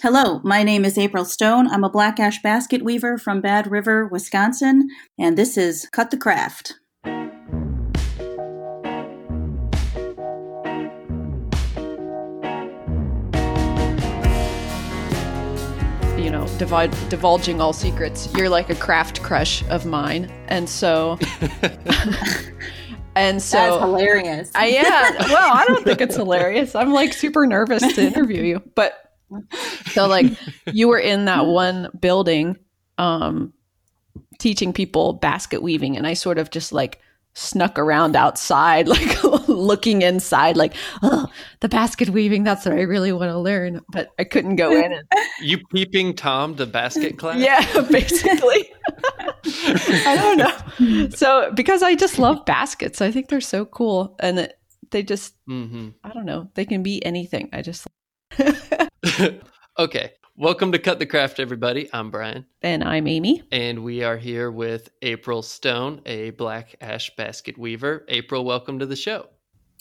Hello, my name is April Stone. I'm a black ash basket weaver from Bad River, Wisconsin, and this is Cut the Craft. you know, divul- divulging all secrets. You're like a craft crush of mine, and so, and so That's hilarious. I yeah. Well, I don't think it's hilarious. I'm like super nervous to interview you, but so like you were in that one building, um, teaching people basket weaving, and I sort of just like snuck around outside, like looking inside, like, oh, the basket weaving, that's what I really want to learn. But I couldn't go in. And, You peeping Tom the basket class? yeah, basically. I don't know. So, because I just love baskets, I think they're so cool. And it, they just, hmm I don't know, they can be anything. I just, okay. Welcome to Cut the Craft, everybody. I'm Brian, and I'm Amy. and we are here with April Stone, a black ash basket weaver. April, welcome to the show.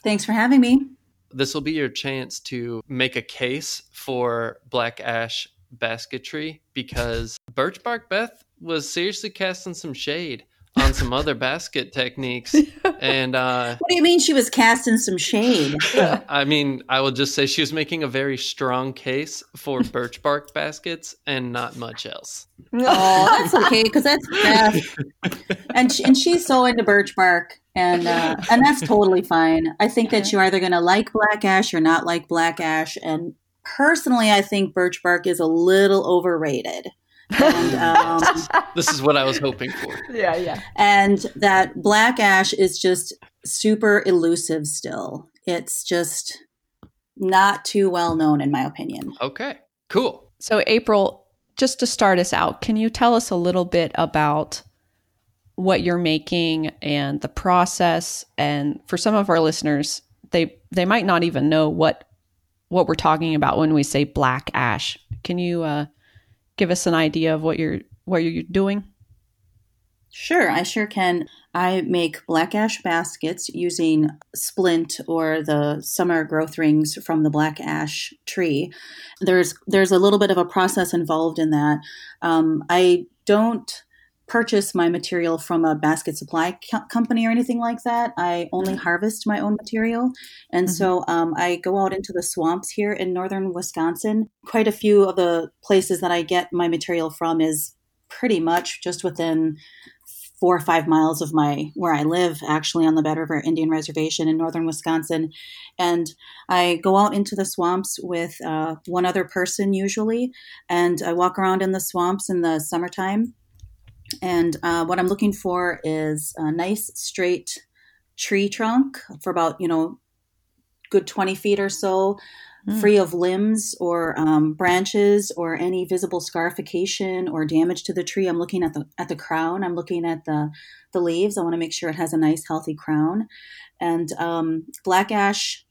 Thanks for having me. This will be your chance to make a case for black ash basketry because Birch Bark Beth was seriously casting some shade on some other basket techniques. And uh, What do you mean she was casting some shade? I mean, I will just say she was making a very strong case for birch bark baskets and not much else. Oh, that's okay because that's Beth, and she, and she's so into birch bark, and uh, and that's totally fine. I think that you're either going to like black ash or not like black ash, and personally, I think birch bark is a little overrated. And, um, This is what I was hoping for. yeah, yeah. and that black ash is just super elusive still. It's just not too well known, in my opinion. Okay, cool. So, April, just to start us out, can you tell us a little bit about what you're making and the process? And for some of our listeners, they they might not even know what what we're talking about when we say black ash. Can you uh, give us an idea of what you're what you're doing? Sure, I sure can. I make black ash baskets using splint or the summer growth rings from the black ash tree. There's there's a little bit of a process involved in that. Um, I don't purchase my material from a basket supply co- company or anything like that. I only harvest my own material, and so um, I go out into the swamps here in northern Wisconsin. Quite a few of the places that I get my material from is pretty much just within four or five miles of my where I live, actually on the Bad River Indian Reservation in northern Wisconsin, and I go out into the swamps with uh, one other person usually, and I walk around in the swamps in the summertime. And uh, what I'm looking for is a nice straight tree trunk for about you know good 20 feet or so Mm. free of limbs or um, branches or any visible scarification or damage to the tree. I'm looking at the at the crown. I'm looking at the the leaves. I want to make sure it has a nice healthy crown. And um, black ash.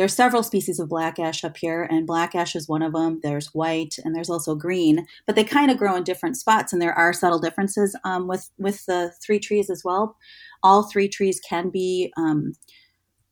There's several species of black ash up here, and black ash is one of them. There's white, and there's also green, but they kind of grow in different spots, and there are subtle differences um, with with the three trees as well. All three trees can be um,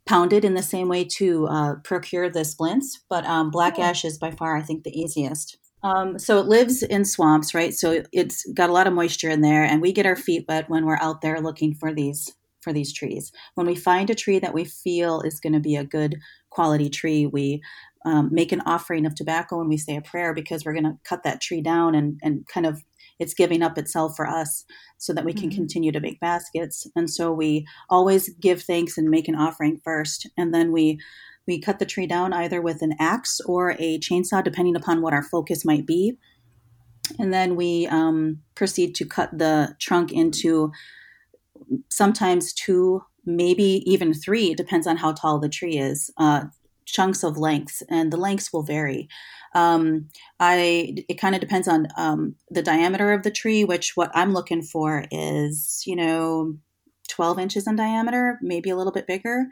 pounded in the same way to uh, procure the splints, but um, black Oh. ash is by far, I think, the easiest. Um, so it lives in swamps, right? So it's got a lot of moisture in there, and we get our feet wet when we're out there looking for these for these trees. When we find a tree that we feel is going to be a good quality tree, we um, make an offering of tobacco and we say a prayer because we're going to cut that tree down and and kind of it's giving up itself for us so that we can Mhm. continue to make baskets. And so we always give thanks and make an offering first, and then we we cut the tree down either with an axe or a chainsaw, depending upon what our focus might be. And then we um, proceed to cut the trunk into sometimes two, maybe even three, depends on how tall the tree is, uh, chunks of lengths, and the lengths will vary. Um, I it kind of depends on um, the diameter of the tree, which what I'm looking for is you know 12 inches in diameter, maybe a little bit bigger.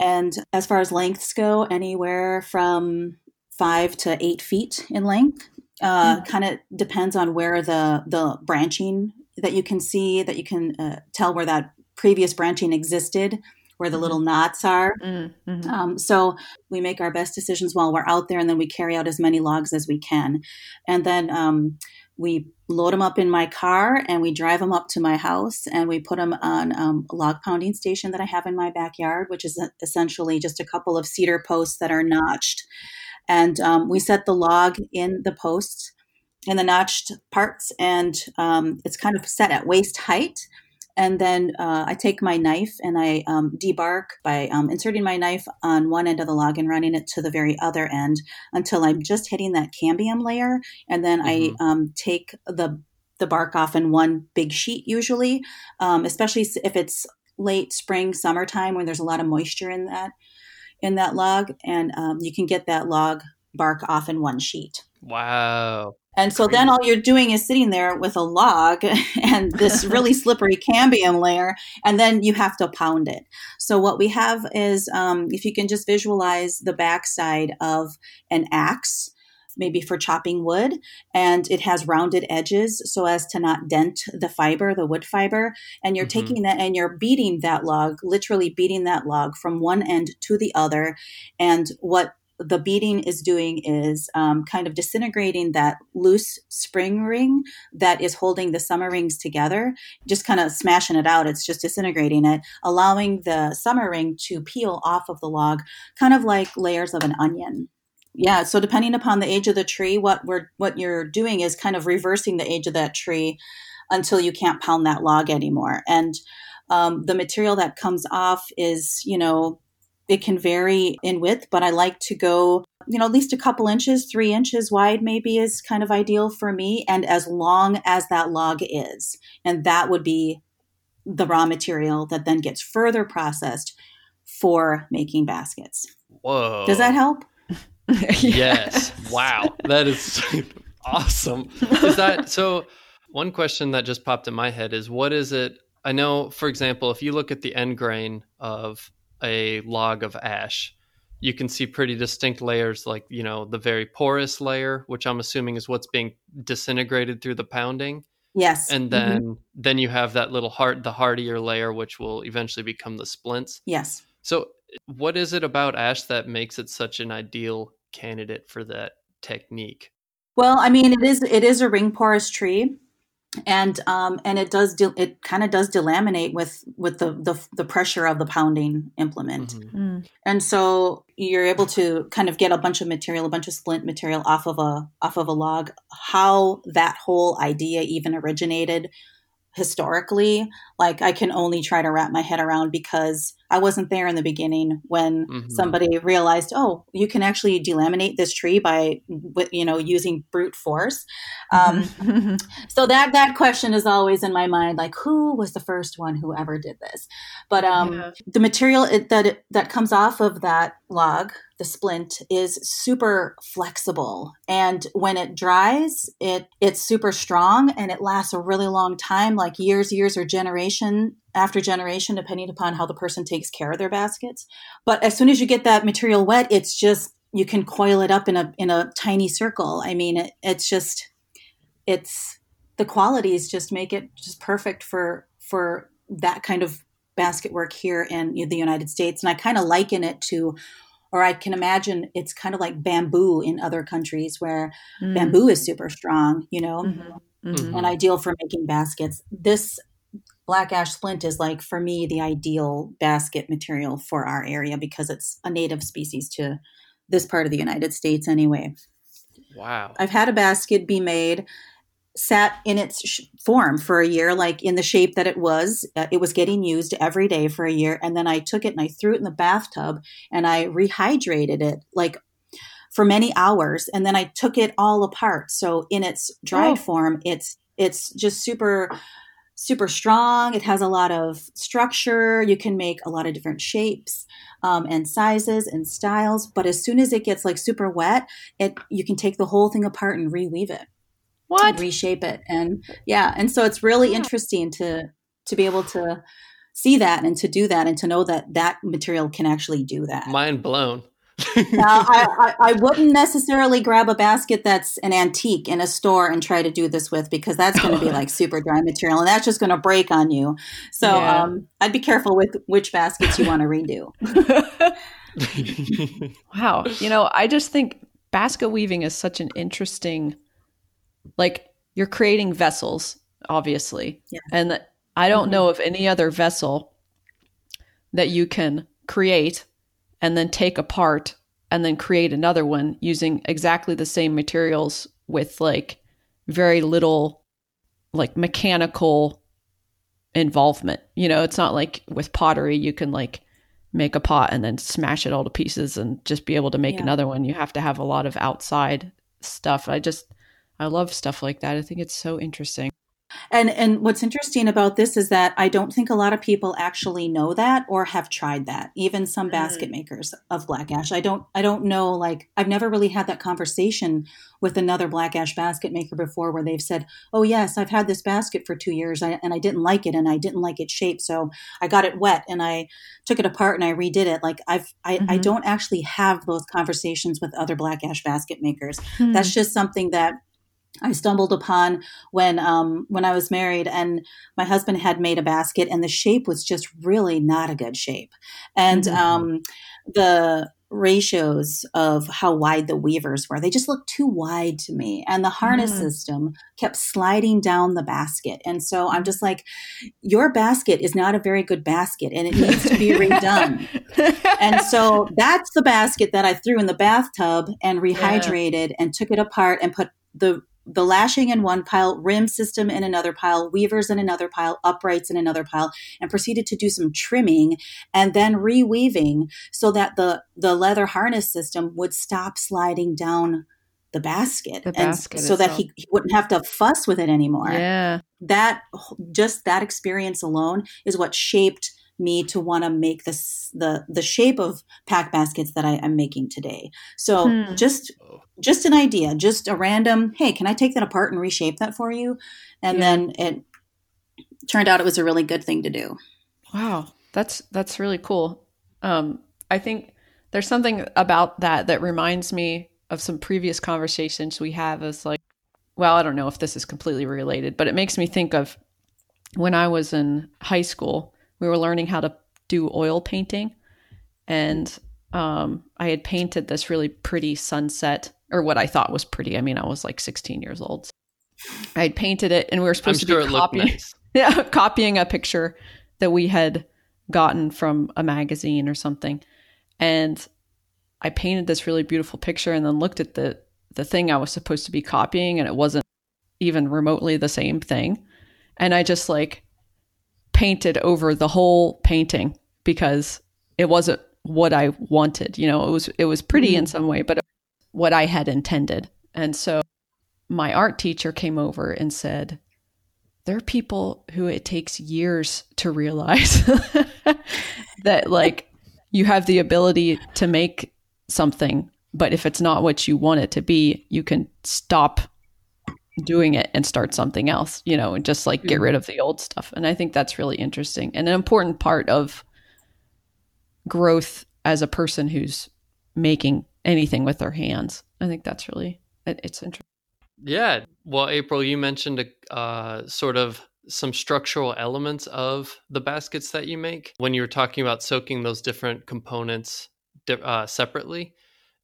And as far as lengths go, anywhere from five to eight feet in length. Uh, Kind of depends on where the the branching that you can see that you can uh, tell where that previous branching existed where the little knots are. Mm-hmm. Um, so we make our best decisions while we're out there, and then we carry out as many logs as we can. And then um, we load them up in my car and we drive them up to my house and we put them on um, a log pounding station that I have in my backyard, which is essentially just a couple of cedar posts that are notched. And um, we set the log in the posts in the notched parts, and um, it's kind of set at waist height. And then uh, I take my knife and I um, debark by um, inserting my knife on one end of the log and running it to the very other end until I'm just hitting that cambium layer. And then Mhm. I um, take the the bark off in one big sheet, usually, um, especially if it's late spring, summertime when there's a lot of moisture in that in that log, and um, you can get that log bark off in one sheet. Wow. And so then all you're doing is sitting there with a log and this really slippery cambium layer, and then you have to pound it. So what we have is, um, if you can just visualize the backside of an axe, maybe for chopping wood, and it has rounded edges so as to not dent the fiber, the wood fiber. And you're Mhm. taking that and you're beating that log, literally beating that log from one end to the other. And what the beating is doing is um, kind of disintegrating that loose spring ring that is holding the summer rings together, just kind of smashing it out. It's just disintegrating it, allowing the summer ring to peel off of the log, kind of like layers of an onion. Yeah, so depending upon the age of the tree, what we're what you're doing is kind of reversing the age of that tree until you can't pound that log anymore. And um, the material that comes off is, you know, it can vary in width, but I like to go, you know, at least a couple inches, three inches wide, maybe is kind of ideal for me, and as long as that log is. And that would be the raw material that then gets further processed for making baskets. Whoa. Does that help? yes. Wow. That is awesome. Is that so? One question that just popped in my head is what is it? I know, for example, if you look at the end grain of a log of ash, you can see pretty distinct layers, like, you know, the very porous layer, which I'm assuming is what's being disintegrated through the pounding. Yes. And Mhm. then then you have that little hard the hardier layer, which will eventually become the splints. yes. So, what is it about ash that makes it such an ideal candidate for that technique? Well, I mean, it is it is a ring porous tree, and um, and it does de- it kind of does delaminate with with the, the the pressure of the pounding implement, Mhm. Mm. and so you're able to kind of get a bunch of material, a bunch of splint material off of a off of a log. How that whole idea even originated historically, like I can only try to wrap my head around because I wasn't there in the beginning when Mhm. somebody realized, oh, you can actually delaminate this tree by, you know, using brute force. Um, Mhm. so that that question is always in my mind, like who was the first one who ever did this? But um, Yeah. the material it, that it, that comes off of that log, the splint, is super flexible, and when it dries, it it's super strong and it lasts a really long time, like years, years or generation after generation, depending upon how the person takes care of their baskets. But as soon as you get that material wet, it's just you can coil it up in a in a tiny circle. I mean, it, it's just it's the qualities just make it just perfect for for that kind of basket work here in the United States. And I kind of liken it to, or I can imagine it's kind of like bamboo in other countries where Mm. bamboo is super strong, you know, Mhm. Mhm. and ideal for making baskets. This black ash splint is like for me the ideal basket material for our area because it's a native species to this part of the United States anyway. Wow. I've had a basket be made, sat in its sh- form for a year, like in the shape that it was. Uh, it was getting used every day for a year. And then I took it and I threw it in the bathtub and I rehydrated it like for many hours. And then I took it all apart. So in its dried Oh. form, it's it's just super super strong. It has a lot of structure. You can make a lot of different shapes um, and sizes and styles. But as soon as it gets like super wet, it you can take the whole thing apart and reweave it, What? reshape it, and yeah. And so it's really Yeah. interesting to to be able to see that and to do that and to know that that material can actually do that. Mind blown. Now, I, I, I, wouldn't necessarily grab a basket that's an antique in a store and try to do this with because that's going to be like super dry material and that's just going to break on you. So yeah. um, I'd be careful with which baskets you want to redo. wow. You know, I just think basket weaving is such an interesting, like, you're creating vessels, obviously. Yeah. And I don't mm-hmm. know of any other vessel that you can create and then take apart and then create another one using exactly the same materials with like very little like mechanical involvement. You know, it's not like with pottery you can like make a pot and then smash it all to pieces and just be able to make yeah. another one. You have to have a lot of outside stuff. I just I love stuff like that. I think it's so interesting. And and what's interesting about this is that I don't think a lot of people actually know that or have tried that. Even some basket mm. makers of black ash. I don't I don't know like I've never really had that conversation with another black ash basket maker before where they've said, "Oh yes, I've had this basket for 2 years and I didn't like it and I didn't like its shape, so I got it wet and I took it apart and I redid it." Like I've I, mm-hmm. I don't actually have those conversations with other black ash basket makers. Mm. That's just something that I stumbled upon when um, when I was married, and my husband had made a basket, and the shape was just really not a good shape, and mm-hmm. um, the ratios of how wide the weavers were they just looked too wide to me and the harness mm. system kept sliding down the basket and so i'm just like your basket is not a very good basket and it needs to be redone and so that's the basket that i threw in the bathtub and rehydrated yeah. and took it apart and put the the lashing in one pile, rim system in another pile, weavers in another pile, uprights in another pile, and proceeded to do some trimming and then reweaving so that the the leather harness system would stop sliding down the basket, the basket and so itself. that he, he wouldn't have to fuss with it anymore. Yeah, that just that experience alone is what shaped me to want to make this the the shape of pack baskets that I am making today. So hmm. just just an idea, just a random, hey, can I take that apart and reshape that for you? And yeah. then it turned out it was a really good thing to do. Wow. That's that's really cool. Um, I think there's something about that that reminds me of some previous conversations we have as like well, I don't know if this is completely related, but it makes me think of when I was in high school we were learning how to do oil painting and um, I had painted this really pretty sunset or what I thought was pretty. I mean, I was like 16 years old. I had painted it and we were supposed I'm to sure be copying, nice. yeah, copying a picture that we had gotten from a magazine or something. And I painted this really beautiful picture and then looked at the the thing I was supposed to be copying and it wasn't even remotely the same thing. And I just like painted over the whole painting because it wasn't what I wanted. You know, it was it was pretty mm-hmm. in some way, but what I had intended. And so my art teacher came over and said, there are people who it takes years to realize that like you have the ability to make something, but if it's not what you want it to be, you can stop doing it and start something else, you know, and just like get rid of the old stuff. And I think that's really interesting and an important part of growth as a person who's making anything with their hands. I think that's really it's interesting. Yeah. Well, April, you mentioned a uh, sort of some structural elements of the baskets that you make when you were talking about soaking those different components uh, separately.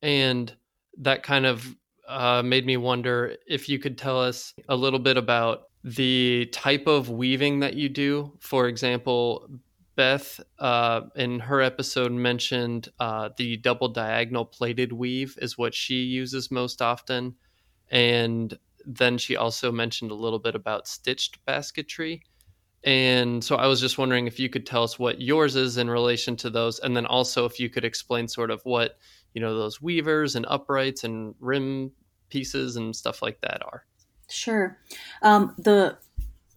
And that kind of uh, made me wonder if you could tell us a little bit about the type of weaving that you do. For example, Beth uh, in her episode mentioned uh, the double diagonal plaited weave is what she uses most often. And then she also mentioned a little bit about stitched basketry. And so I was just wondering if you could tell us what yours is in relation to those. And then also if you could explain sort of what, you know, those weavers and uprights and rim pieces and stuff like that are. Sure. Um, the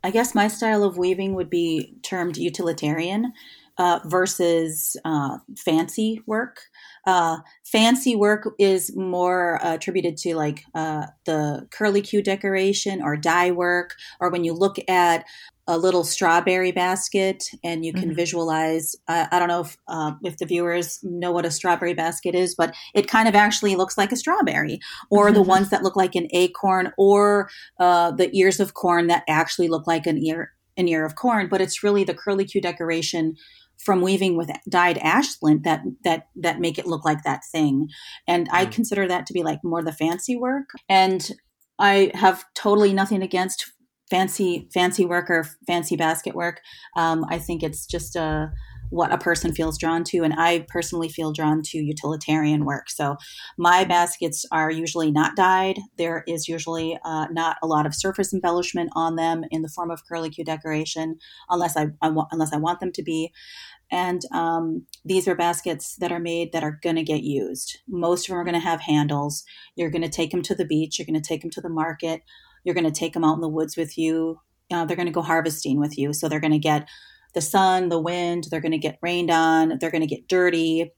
I guess my style of weaving would be termed utilitarian uh, versus uh, fancy work. Uh, fancy work is more attributed to like uh, the curly Q decoration or dye work, or when you look at a little strawberry basket and you can mm-hmm. visualize uh, i don't know if, uh, if the viewers know what a strawberry basket is but it kind of actually looks like a strawberry or the ones that look like an acorn or uh, the ears of corn that actually look like an ear an ear of corn but it's really the curly Q decoration from weaving with dyed ash splint that that that make it look like that thing and mm. i consider that to be like more the fancy work and I have totally nothing against fancy fancy work or fancy basket work. Um, I think it's just a uh, what a person feels drawn to, and I personally feel drawn to utilitarian work. So my baskets are usually not dyed. There is usually uh, not a lot of surface embellishment on them in the form of curly Q decoration, unless I, I want unless I want them to be. And um, these are baskets that are made that are going to get used. Most of them are going to have handles. You're going to take them to the beach. You're going to take them to the market you're going to take them out in the woods with you. Uh, they're going to go harvesting with you. So they're going to get the sun, the wind, they're going to get rained on, they're going to get dirty.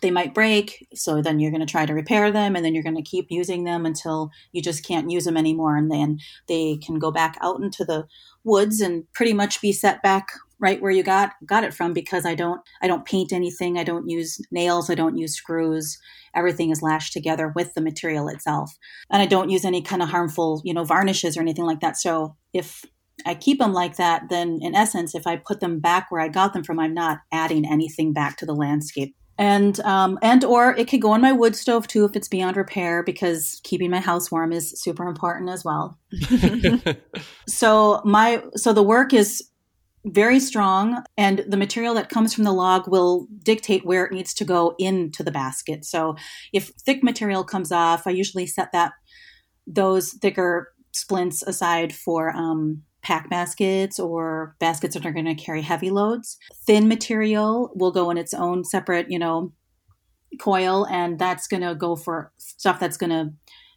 They might break. So then you're going to try to repair them and then you're going to keep using them until you just can't use them anymore. And then they can go back out into the woods and pretty much be set back right where you got got it from because I don't I don't paint anything. I don't use nails. I don't use screws. Everything is lashed together with the material itself, and I don't use any kind of harmful you know varnishes or anything like that. So if I keep them like that, then in essence, if I put them back where I got them from, I'm not adding anything back to the landscape and um, and or it could go on my wood stove too if it's beyond repair because keeping my house warm is super important as well so my so the work is very strong and the material that comes from the log will dictate where it needs to go into the basket. So if thick material comes off i usually set that those thicker splints aside for um, pack baskets or baskets that are going to carry heavy loads. Thin material will go in its own separate you know coil and that's going to go for stuff that's going to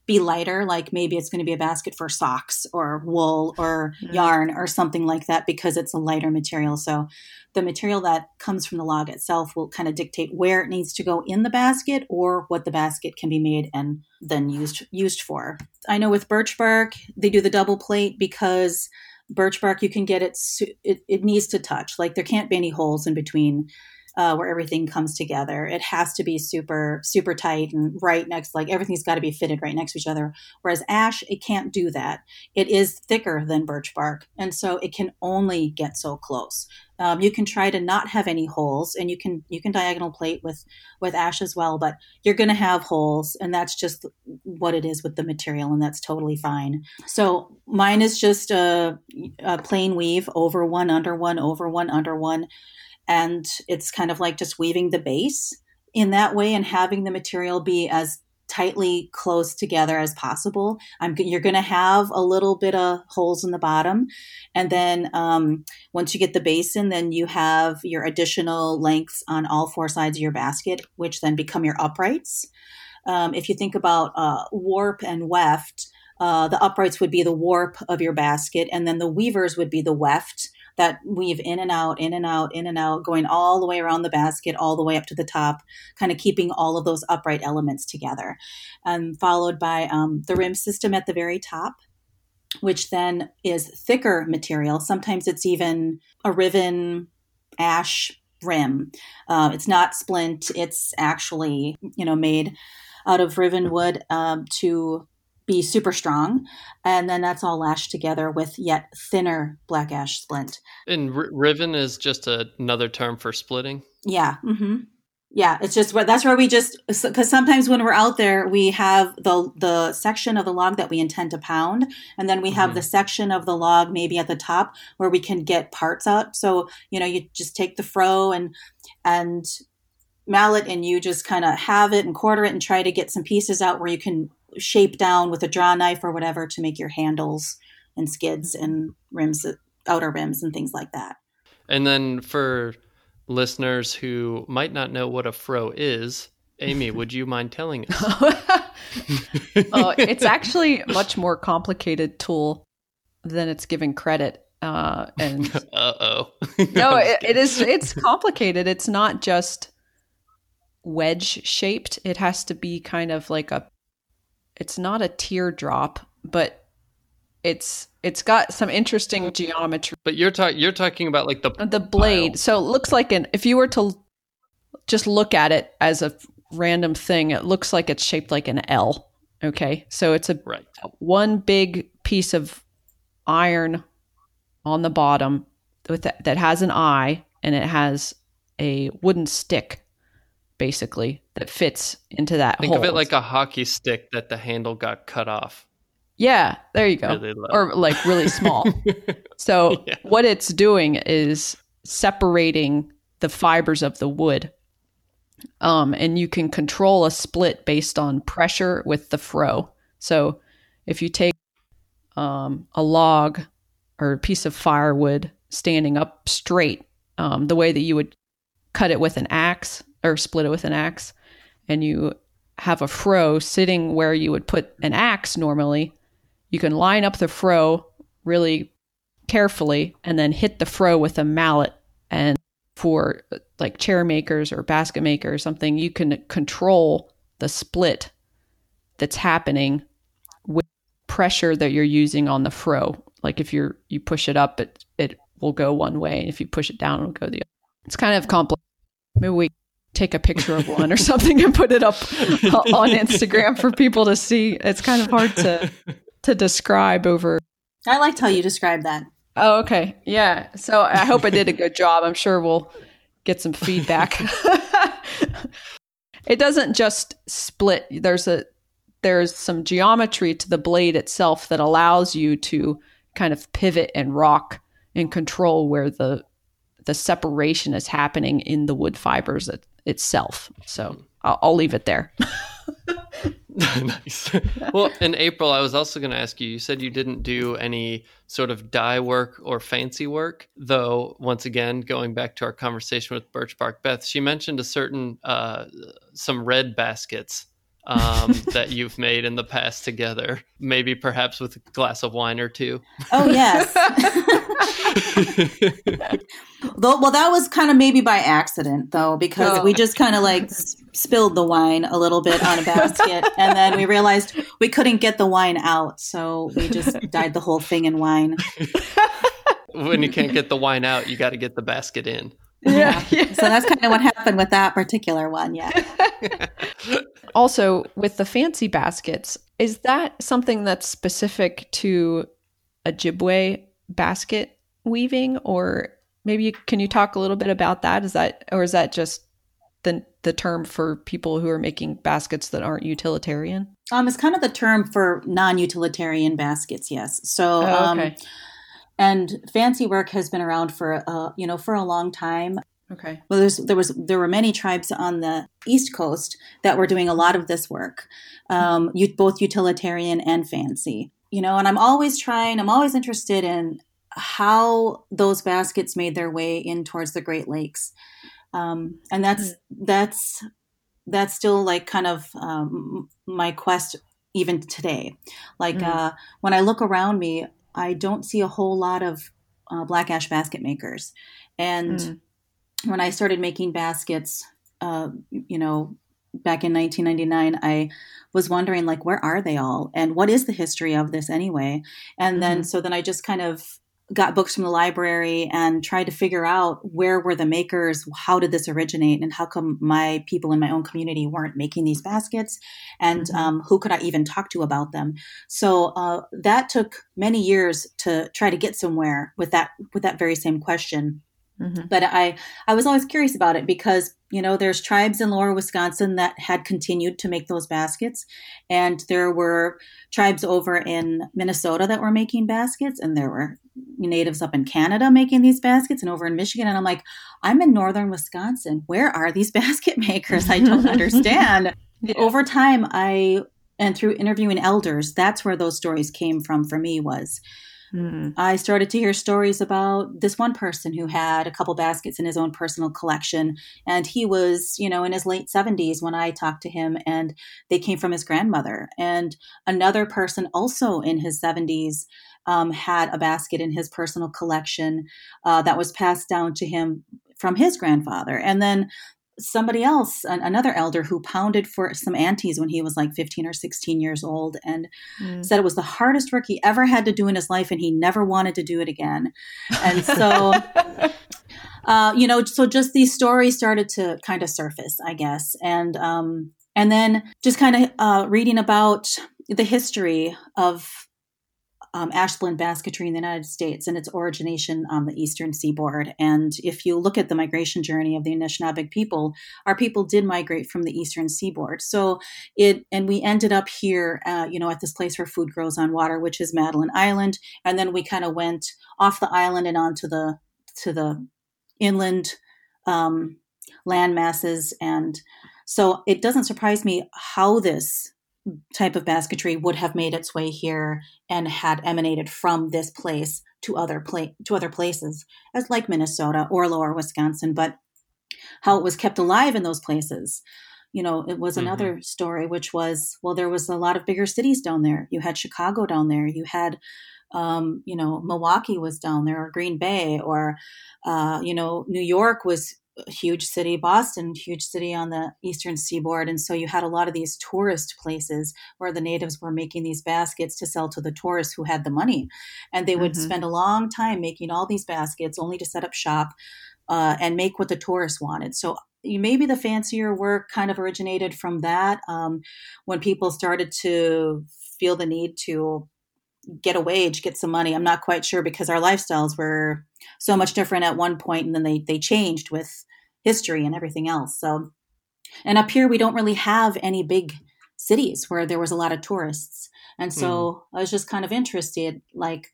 be lighter like maybe it's going to be a basket for socks or wool or mm-hmm. yarn or something like that because it's a lighter material. So the material that comes from the log itself will kind of dictate where it needs to go in the basket or what the basket can be made and then used used for. I know with birch bark they do the double plate because birch bark you can get it it, it needs to touch. Like there can't be any holes in between uh, where everything comes together. It has to be super, super tight and right next, like everything's got to be fitted right next to each other. Whereas ash, it can't do that. It is thicker than birch bark. And so it can only get so close. Um, you can try to not have any holes and you can you can diagonal plate with with ash as well but you're going to have holes and that's just what it is with the material and that's totally fine so mine is just a, a plain weave over one under one over one under one and it's kind of like just weaving the base in that way and having the material be as tightly close together as possible. I'm, you're going to have a little bit of holes in the bottom. And then um, once you get the base in, then you have your additional lengths on all four sides of your basket, which then become your uprights. Um, if you think about uh, warp and weft, uh, the uprights would be the warp of your basket, and then the weavers would be the weft that weave in and out, in and out, in and out, going all the way around the basket, all the way up to the top, kind of keeping all of those upright elements together. Um, followed by um, the rim system at the very top, which then is thicker material. Sometimes it's even a riven ash rim. Uh, it's not splint, it's actually, you know, made out of riven wood um, to be super strong. And then that's all lashed together with yet thinner black ash splint. And r- riven is just a, another term for splitting? Yeah. Mm-hmm. Yeah, it's just where that's where we just because sometimes when we're out there, we have the the section of the log that we intend to pound, and then we have mm-hmm. the section of the log maybe at the top where we can get parts out. So you know, you just take the froe and and mallet, and you just kind of have it and quarter it and try to get some pieces out where you can shape down with a draw knife or whatever to make your handles and skids and rims, outer rims, and things like that. And then for listeners who might not know what a froe is, Amy, would you mind telling us? oh, it's actually a much more complicated tool than it's given credit. Uh, and uh oh, no, it, it is. It's complicated. It's not just wedge shaped. It has to be kind of like a it's not a teardrop, but it's it's got some interesting geometry. But you're talking you're talking about like the uh, The blade. pile. So it looks like an if you were to just look at it as a random thing, it looks like it's shaped like an L. Okay. So it's a right. one big piece of iron on the bottom with that, that has an eye and it has a wooden stick basically that fits into that Think of it like a hockey stick that the handle got cut off. yeah there you go. Really or like really small. So Yeah. what it's doing is separating the fibers of the wood. Um, and you can control a split based on pressure with the froe. So if you take um, a log or a piece of firewood standing up straight um, the way that you would cut it with an axe or split it with an axe and you have a froe sitting where you would put an axe normally you can line up the froe really carefully and then hit the froe with a mallet. And for like chair makers or basket maker or something you can control the split that's happening with pressure that you're using on the froe. Like if you're you push it up it it will go one way and if you push it down it'll go the other. It's kind of complex. Maybe we take a picture of one or something and put it up on instagram for people to see it's kind of hard to to describe over I liked how you described that. Oh, okay. Yeah. So I hope I did a good job. I'm sure we'll get some feedback. it doesn't just split. There's a there's some geometry to the blade itself that allows you to kind of pivot and rock and control where the the separation is happening in the wood fibers it, itself. So I'll, I'll leave it there. nice. Well, in April, I was also going to ask you. You said you didn't do any sort of dye work or fancy work, though. Once again, going back to our conversation with Birch Bark Beth, she mentioned a certain uh, some red baskets um, that you've made in the past together. Maybe perhaps with a glass of wine or two. Oh yes. though, well, that was kind of maybe by accident though, because Oh. we just kind of like s- spilled the wine a little bit on a basket, and then we realized we couldn't get the wine out, so we just dyed the whole thing in wine. when you can't get the wine out, you got to get the basket in. Yeah. So that's kind of what happened with that particular one. Yeah. also with the fancy baskets is that something that's specific to ojibwe basket weaving or maybe you, can you talk a little bit about that is that or is that just the the term for people who are making baskets that aren't utilitarian Um, it's kind of the term for non-utilitarian baskets. Yes. So, Oh, um, okay. and fancy work has been around for uh, you know for a long time. okay Well, there's, there was there were many tribes on the east coast that were doing a lot of this work, um, both utilitarian and fancy. You know, and I'm always trying. I'm always interested in how those baskets made their way in towards the Great Lakes, um, and that's that's that's still like kind of um, my quest even today. Like Mm. uh, when I look around me, I don't see a whole lot of uh, black ash basket makers, and Mm. when I started making baskets, uh, you know, back in 1999, I was wondering like, where are they all, and what is the history of this anyway? And then Mhm. so then I just kind of got books from the library and tried to figure out where were the makers, how did this originate, and how come my people in my own community weren't making these baskets, and Mhm. um, who could I even talk to about them? So uh, that took many years to try to get somewhere with that with that very same question Mhm. but I I was always curious about it because you know there's tribes in lower Wisconsin that had continued to make those baskets, and there were tribes over in Minnesota that were making baskets, and there were natives up in Canada making these baskets, and over in Michigan, and I'm like, I'm in northern Wisconsin. Where are these basket makers? I don't understand. Yeah. Over time, I and through interviewing elders, that's where those stories came from for me was Mm. I started to hear stories about this one person who had a couple baskets in his own personal collection. And he was, you know, in his late 70s when I talked to him, and they came from his grandmother. And another person, also in his 70s, um, had a basket in his personal collection uh, that was passed down to him from his grandfather. And then somebody else, an, another elder who pounded for some aunties when he was like 15 or 16 years old and mm. said it was the hardest work he ever had to do in his life and he never wanted to do it again. And so, uh, you know, so just these stories started to kind of surface, I guess. And, um, and then just kind of uh, reading about the history of um, ashland basketry in the United States and its origination on the eastern seaboard. And if you look at the migration journey of the Anishinaabeg people, our people did migrate from the eastern seaboard. So it, and we ended up here, uh, you know, at this place where food grows on water, which is Madeline Island. And then we kind of went off the island and onto the to the inland um, land masses. And so it doesn't surprise me how this type of basketry would have made its way here and had emanated from this place to other pla- to other places as like Minnesota or lower Wisconsin but how it was kept alive in those places. You know it was mm-hmm. another story which was well there was a lot of bigger cities down there. You had Chicago down there. You had um, you know Milwaukee was down there or Green Bay or uh, you know New York was huge city, Boston, huge city on the eastern seaboard. And so you had a lot of these tourist places where the natives were making these baskets to sell to the tourists who had the money. And they would mm-hmm. spend a long time making all these baskets only to set up shop uh, and make what the tourists wanted. So maybe the fancier work kind of originated from that um, when people started to feel the need to get a wage, get some money. I'm not quite sure because our lifestyles were so much different at one point and then they they changed with history and everything else. So and up here we don't really have any big cities where there was a lot of tourists. And so mm. I was just kind of interested like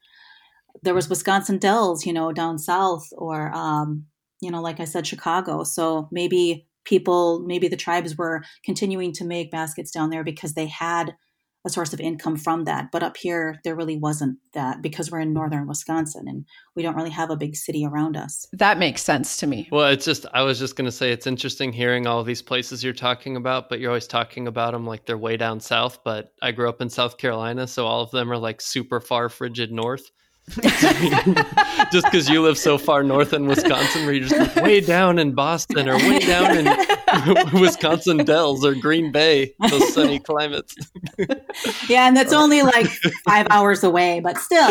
there was Wisconsin Dells, you know, down south or um, you know, like I said Chicago. So maybe people maybe the tribes were continuing to make baskets down there because they had a source of income from that. But up here, there really wasn't that because we're in mm-hmm. northern Wisconsin and we don't really have a big city around us. That makes sense to me. Well, it's just, I was just going to say it's interesting hearing all these places you're talking about, but you're always talking about them like they're way down south. But I grew up in South Carolina, so all of them are like super far frigid north. just because you live so far north in Wisconsin, where you're just way down in Boston or way down in Wisconsin Dells or Green Bay, those sunny climates. yeah, and that's only like five hours away, but still.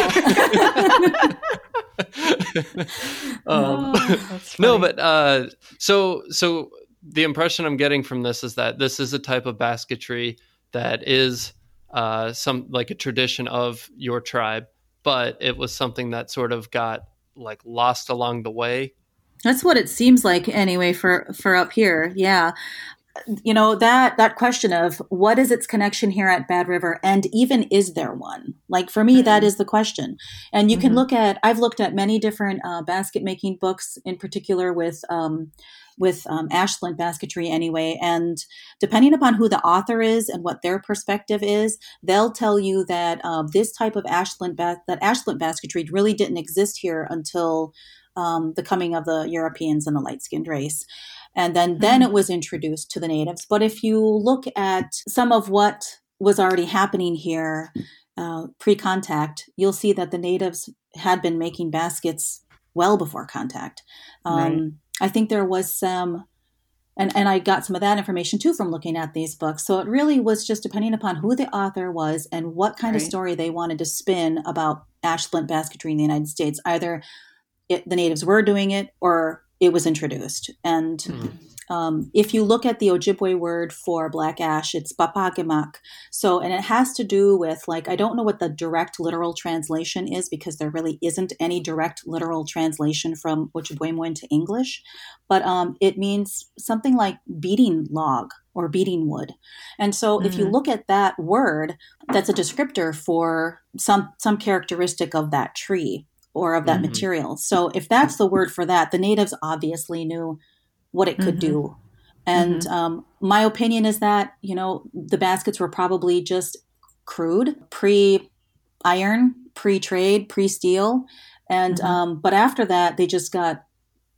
um, oh, no, but uh, so so the impression I'm getting from this is that this is a type of basketry that is uh, some like a tradition of your tribe but it was something that sort of got like lost along the way. That's what it seems like anyway for for up here. Yeah. You know, that that question of what is its connection here at Bad River and even is there one? Like for me mm-hmm. that is the question. And you mm-hmm. can look at I've looked at many different uh, basket making books in particular with um, with um, Ashland basketry anyway. And depending upon who the author is and what their perspective is, they'll tell you that uh, this type of Ashland ba- that Ashland basketry really didn't exist here until um, the coming of the Europeans and the light skinned race. And then, mm-hmm. then it was introduced to the natives. But if you look at some of what was already happening here uh, pre contact, you'll see that the natives had been making baskets well before contact. Um. I think there was some, and, and I got some of that information too from looking at these books. So it really was just depending upon who the author was and what kind right. of story they wanted to spin about ashland basketry in the United States. Either it, the natives were doing it or it was introduced. And mm-hmm. Um, if you look at the Ojibwe word for black ash, it's papagimak. So, and it has to do with like, I don't know what the direct literal translation is because there really isn't any direct literal translation from Ojibwe into English, but um, it means something like beating log or beating wood. And so mm-hmm. if you mm-hmm. look at that word, that's a descriptor for some some characteristic of that tree or of that mm-hmm. material. So if that's the word for that, the natives obviously knew what it could mm-hmm. do. And mm-hmm. um, my opinion is that, you know, the baskets were probably just crude, pre iron, pre trade, pre steel. And, mm-hmm. um, but after that, they just got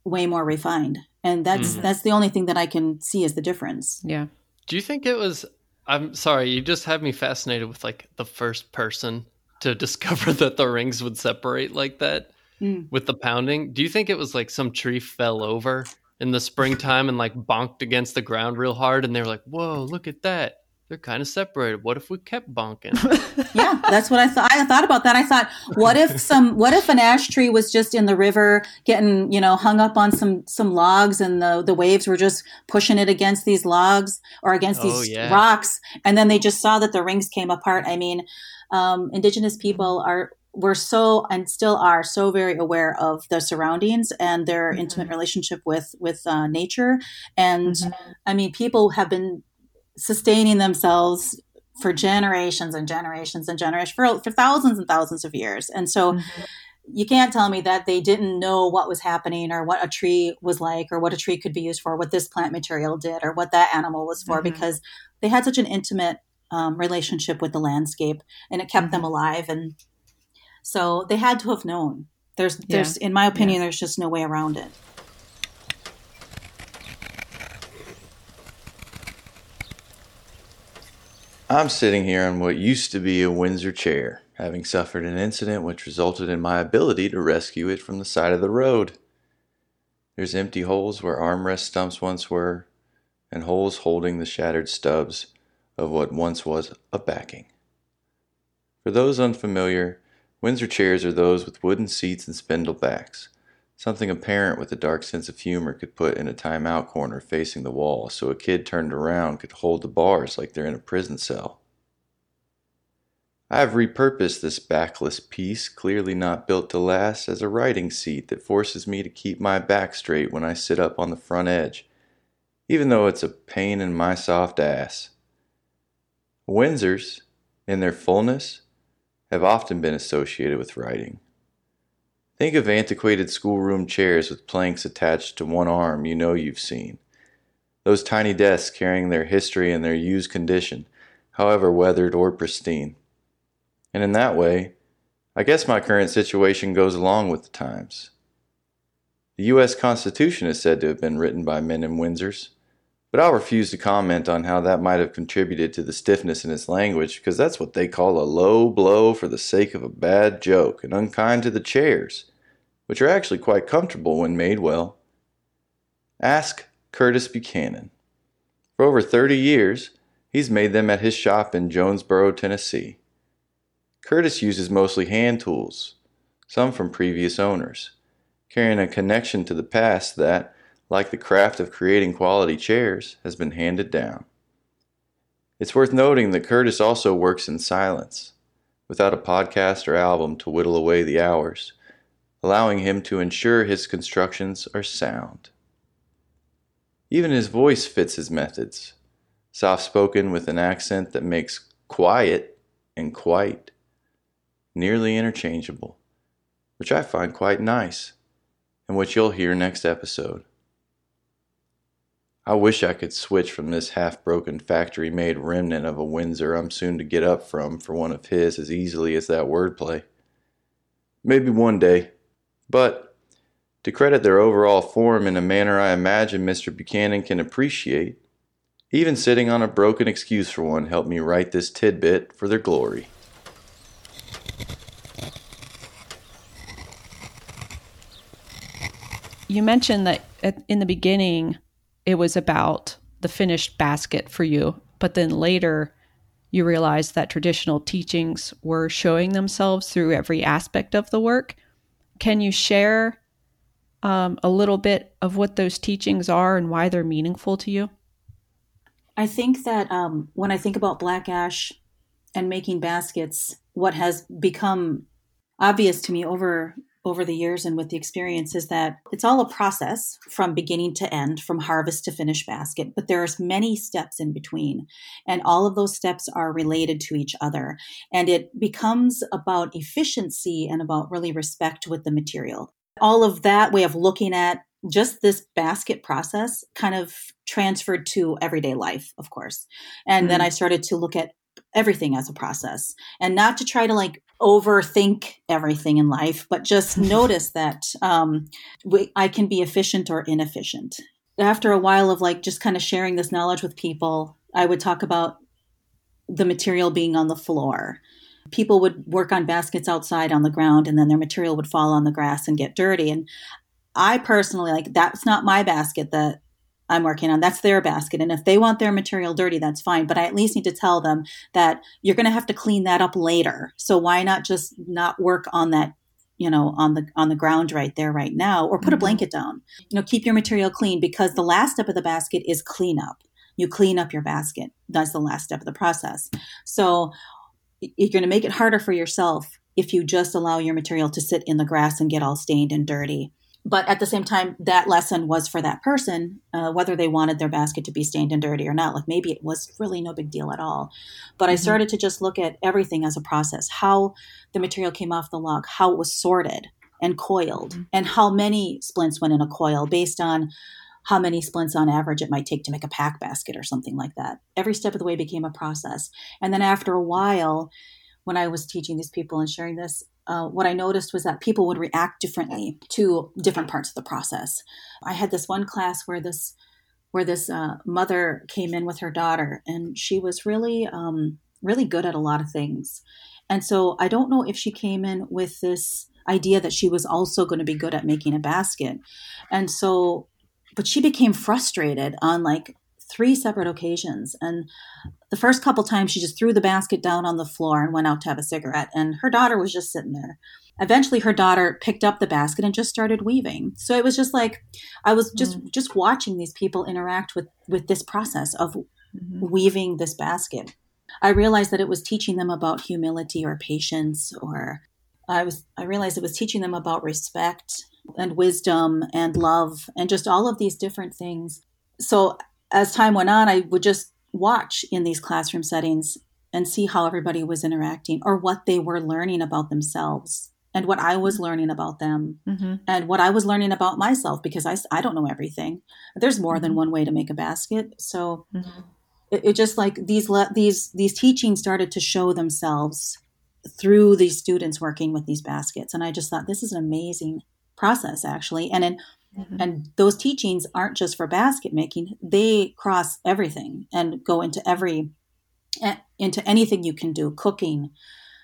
way more refined. And that's, mm-hmm. that's the only thing that I can see as the difference. Yeah. Do you think it was, I'm sorry, you just have me fascinated with like the first person to discover that the rings would separate like that mm. with the pounding. Do you think it was like some tree fell over in the springtime and like bonked against the ground real hard, and they were like, "Whoa, look at that! They're kind of separated. What if we kept bonking?" yeah, that's what I thought. I thought about that. I thought, what if some, what if an ash tree was just in the river, getting you know hung up on some some logs, and the the waves were just pushing it against these logs or against Oh, these yeah. rocks, and then they just saw that the rings came apart. I mean, um, indigenous people are were so and still are so very aware of their surroundings and their Mhm. intimate relationship with with uh, nature and i mean people have been sustaining themselves for generations and generations and generations for, for thousands and thousands of years and so Mm-hmm. you can't tell me that they didn't know what was happening or what a tree was like or what a tree could be used for what this plant material did or what that animal was for Mhm. because they had such an intimate um, relationship with the landscape and it kept them alive and so they had to have known there's Yeah. there's in my opinion there's just no way around it I'm sitting here on what used to be a Windsor chair, having suffered an incident which resulted in my ability to rescue it from the side of the road. There's empty holes where armrest stumps once were, and holes holding the shattered stubs of what once was a backing. For those unfamiliar, Windsor chairs are those with wooden seats and spindle backs, something a parent with a dark sense of humor could put in a timeout corner facing the wall so a kid turned around could hold the bars like they're in a prison cell. I have repurposed this backless piece, clearly not built to last, as a writing seat that forces me to keep my back straight when I sit up on the front edge, even though it's a pain in my soft ass. Windsors, in their fullness, have often been associated with writing. Think of antiquated schoolroom chairs with planks attached to one arm you know you've seen. Those tiny desks carrying their history and their used condition, however weathered or pristine. And in that way, I guess my current situation goes along with the times. The U.S. Constitution is said to have been written by men in Windsors, but I'll refuse to comment on how that might have contributed to the stiffness in its language because that's what they call a low blow for the sake of a bad joke and unkind to the chairs, which are actually quite comfortable when made well. Ask Curtis Buchanan. For over 30 years, he's made them at his shop in Jonesboro, Tennessee. Curtis uses mostly hand tools, some from previous owners, carrying a connection to the past that, like the craft of creating quality chairs, has been handed down. It's worth noting that Curtis also works in silence, without a podcast or album to whittle away the hours, allowing him to ensure his constructions are sound. Even his voice fits his methods, soft spoken with an accent that makes quiet and quite nearly interchangeable, which I find quite nice, and which you'll hear next episode. I wish I could switch from this half broken factory made remnant of a Windsor I'm soon to get up from for one of his as easily as that wordplay. Maybe one day. But to credit their overall form in a manner I imagine Mr. Buchanan can appreciate, even sitting on a broken excuse for one helped me write this tidbit for their glory. You mentioned that in the beginning, it was about the finished basket for you, but then later you realized that traditional teachings were showing themselves through every aspect of the work. Can you share um, a little bit of what those teachings are and why they're meaningful to you? I think that um, when I think about black ash and making baskets, what has become obvious to me over over the years and with the experience is that it's all a process from beginning to end, from harvest to finished basket. But there's many steps in between, and all of those steps are related to each other. And it becomes about efficiency and about really respect with the material. All of that way of looking at just this basket process kind of transferred to everyday life, of course. And then hmm. I started to look at everything as a process and not to try to like overthink everything in life, but just notice that um, we, I can be efficient or inefficient. After a while of like just kind of sharing this knowledge with people, I would talk about the material being on the floor. People would work on baskets outside on the ground, and then their material would fall on the grass and get dirty. And I personally like that's not my basket that I'm working on. That's their basket. And if they want their material dirty, that's fine. But I at least need to tell them that you're going to have to clean that up later. So why not just not work on that, you know, on the on the ground right there right now or put a Mhm. blanket down. You know, keep your material clean because the last step of the basket is cleanup. You clean up your basket. That's the last step of the process. So you're going to make it harder for yourself if you just allow your material to sit in the grass and get all stained and dirty but at the same time that lesson was for that person uh, whether they wanted their basket to be stained and dirty or not like maybe it was really no big deal at all but i Mhm. started to just look at everything as a process how the material came off the log how it was sorted and coiled Mhm. and how many splints went in a coil based on how many splints on average it might take to make a pack basket or something like that every step of the way became a process and then after a while when i was teaching these people and sharing this uh, what I noticed was that people would react differently to different parts of the process. I had this one class where this where this uh, mother came in with her daughter, and she was really um, really good at a lot of things. And so I don't know if she came in with this idea that she was also going to be good at making a basket, and so but she became frustrated on like three separate occasions and the first couple times she just threw the basket down on the floor and went out to have a cigarette and her daughter was just sitting there. Eventually her daughter picked up the basket and just started weaving. So it was just like i was just just watching these people interact with with this process of Mhm. weaving this basket. I realized that it was teaching them about humility or patience or i was i realized it was teaching them about respect and wisdom and love and just all of these different things. So as time went on i would just watch in these classroom settings and see how everybody was interacting or what they were learning about themselves and what i was learning about them Mhm. and what I was learning about myself because I, I don't know everything. There's more than Mhm. one way to make a basket. So Mhm. it, it just like these le- these these teachings started to show themselves through these students working with these baskets, and I just thought this is an amazing process actually. And in, Mhm. and those teachings aren't just for basket making; they cross everything and go into every into anything you can do: cooking,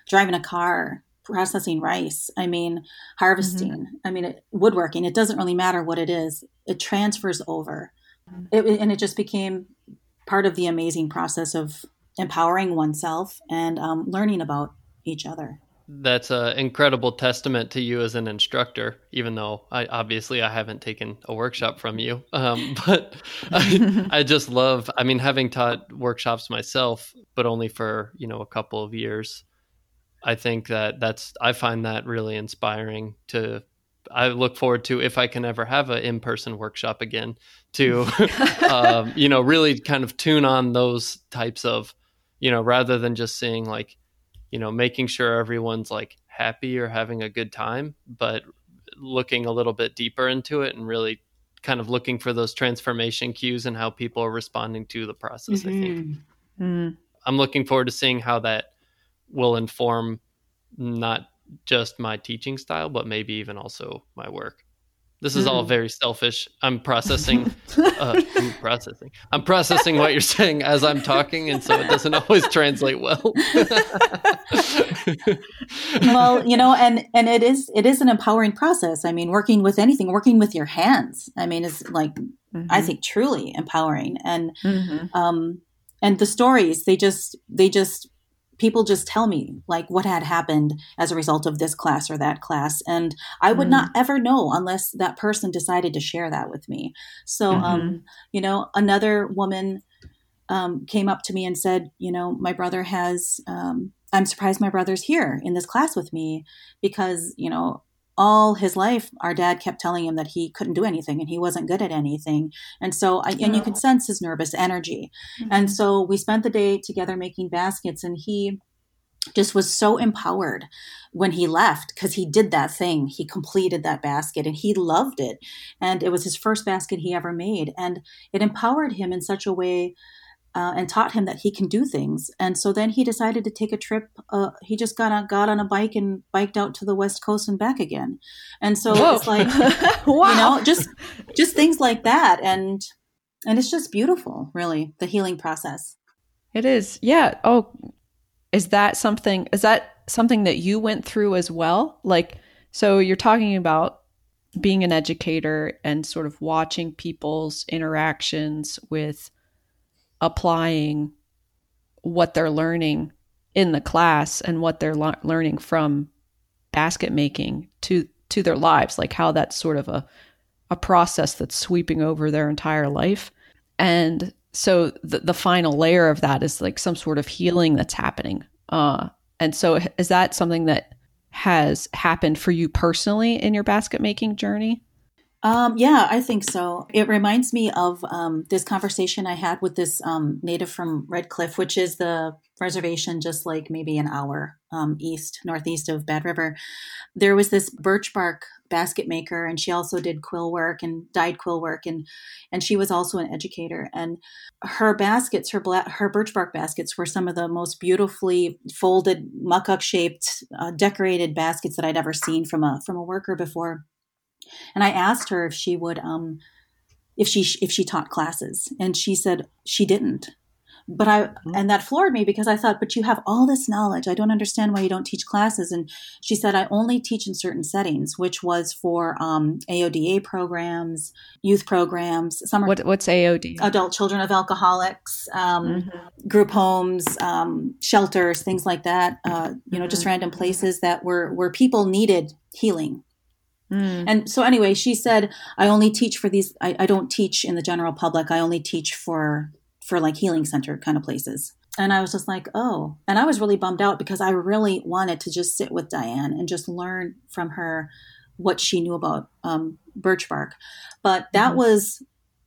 driving a car, processing rice. I mean, harvesting. I mean, it, woodworking. It doesn't really matter what it is; it transfers over, Mhm. it, and it just became part of the amazing process of empowering oneself and um, learning about each other. That's an incredible testament to you as an instructor, even though I obviously I haven't taken a workshop from you. Um, but I, I just love, I mean, having taught workshops myself, but only for, you know, a couple of years. I think that that's, I find that really inspiring to, I look forward to if I can ever have an in person workshop again to, um, you know, really kind of tune on those types of, you know, rather than just seeing like, you know, making sure everyone's like happy or having a good time, but looking a little bit deeper into it and really kind of looking for those transformation cues and how people are responding to the process. I think Mm. I'm looking forward to seeing how that will inform not just my teaching style, but maybe even also my work. This is all Mhm. very selfish. I'm processing, uh, I'm processing. I'm processing what you're saying as I'm talking, and so it doesn't always translate well. well you know and and it is it is an empowering process i mean working with anything working with your hands i mean is like i Mhm. think truly empowering and Mhm. um and the stories they just they just people just tell me like what had happened as a result of this class or that class. And i would Mm. not ever know unless that person decided to share that with me. So um you know another woman um, came up to me and said you know my brother has um, i'm surprised my brother's here in this class with me because you know all his life our dad kept telling him that he couldn't do anything and he wasn't good at anything and so I, and you could sense his nervous energy mm-hmm. and so we spent the day together making baskets, and he just was so empowered when he left because he did that thing. He completed that basket and he loved it. And it was his first basket he ever made. And it empowered him in such a way uh, and taught him that he can do things. And so then he decided to take a trip. Uh, he just got on, got on a bike and biked out to the West Coast and back again. And so Whoa. it's like, wow. you know, just just things like that. And and it's just beautiful, really, the healing process. It is. Yeah. Oh, is that something is that something that you went through as well? Like so you're talking about being an educator and sort of watching people's interactions with applying what they're learning in the class and what they're learning from basket making to to their lives like how that's sort of a a process that's sweeping over their entire life. And so the, the final layer of that is like some sort of healing that's happening. Uh and so is that something that has happened for you personally in your basket making journey Um, yeah, I think so. It reminds me of um, this conversation I had with this um, native from Red Cliff, which is the reservation just like maybe an hour um, east, northeast of Bad River. There was this birch bark basket maker, and she also did quill work and dyed quill work, and and she was also an educator. And her baskets, her her birch bark baskets, were some of the most beautifully folded, muckuk shaped, uh, decorated baskets that I'd ever seen from a from a worker before and I asked her if she would um if she if she taught classes and she said she didn't but I and that floored me because I thought but you have all this knowledge I don't understand why you don't teach classes and she said I only teach in certain settings which was for um, AODA programs youth programs summer what what's AOD adult children of alcoholics um, Mhm. group homes, um, shelters, things like that. Uh, you know, just Mhm. random places that were where people needed healing. Mm. And so, anyway, she said, "I only teach for these. I, I don't teach in the general public. I only teach for for like healing center kind of places." And I was just like, "Oh!" And I was really bummed out because I really wanted to just sit with Diane and just learn from her what she knew about um, birch bark. But that Mhm. was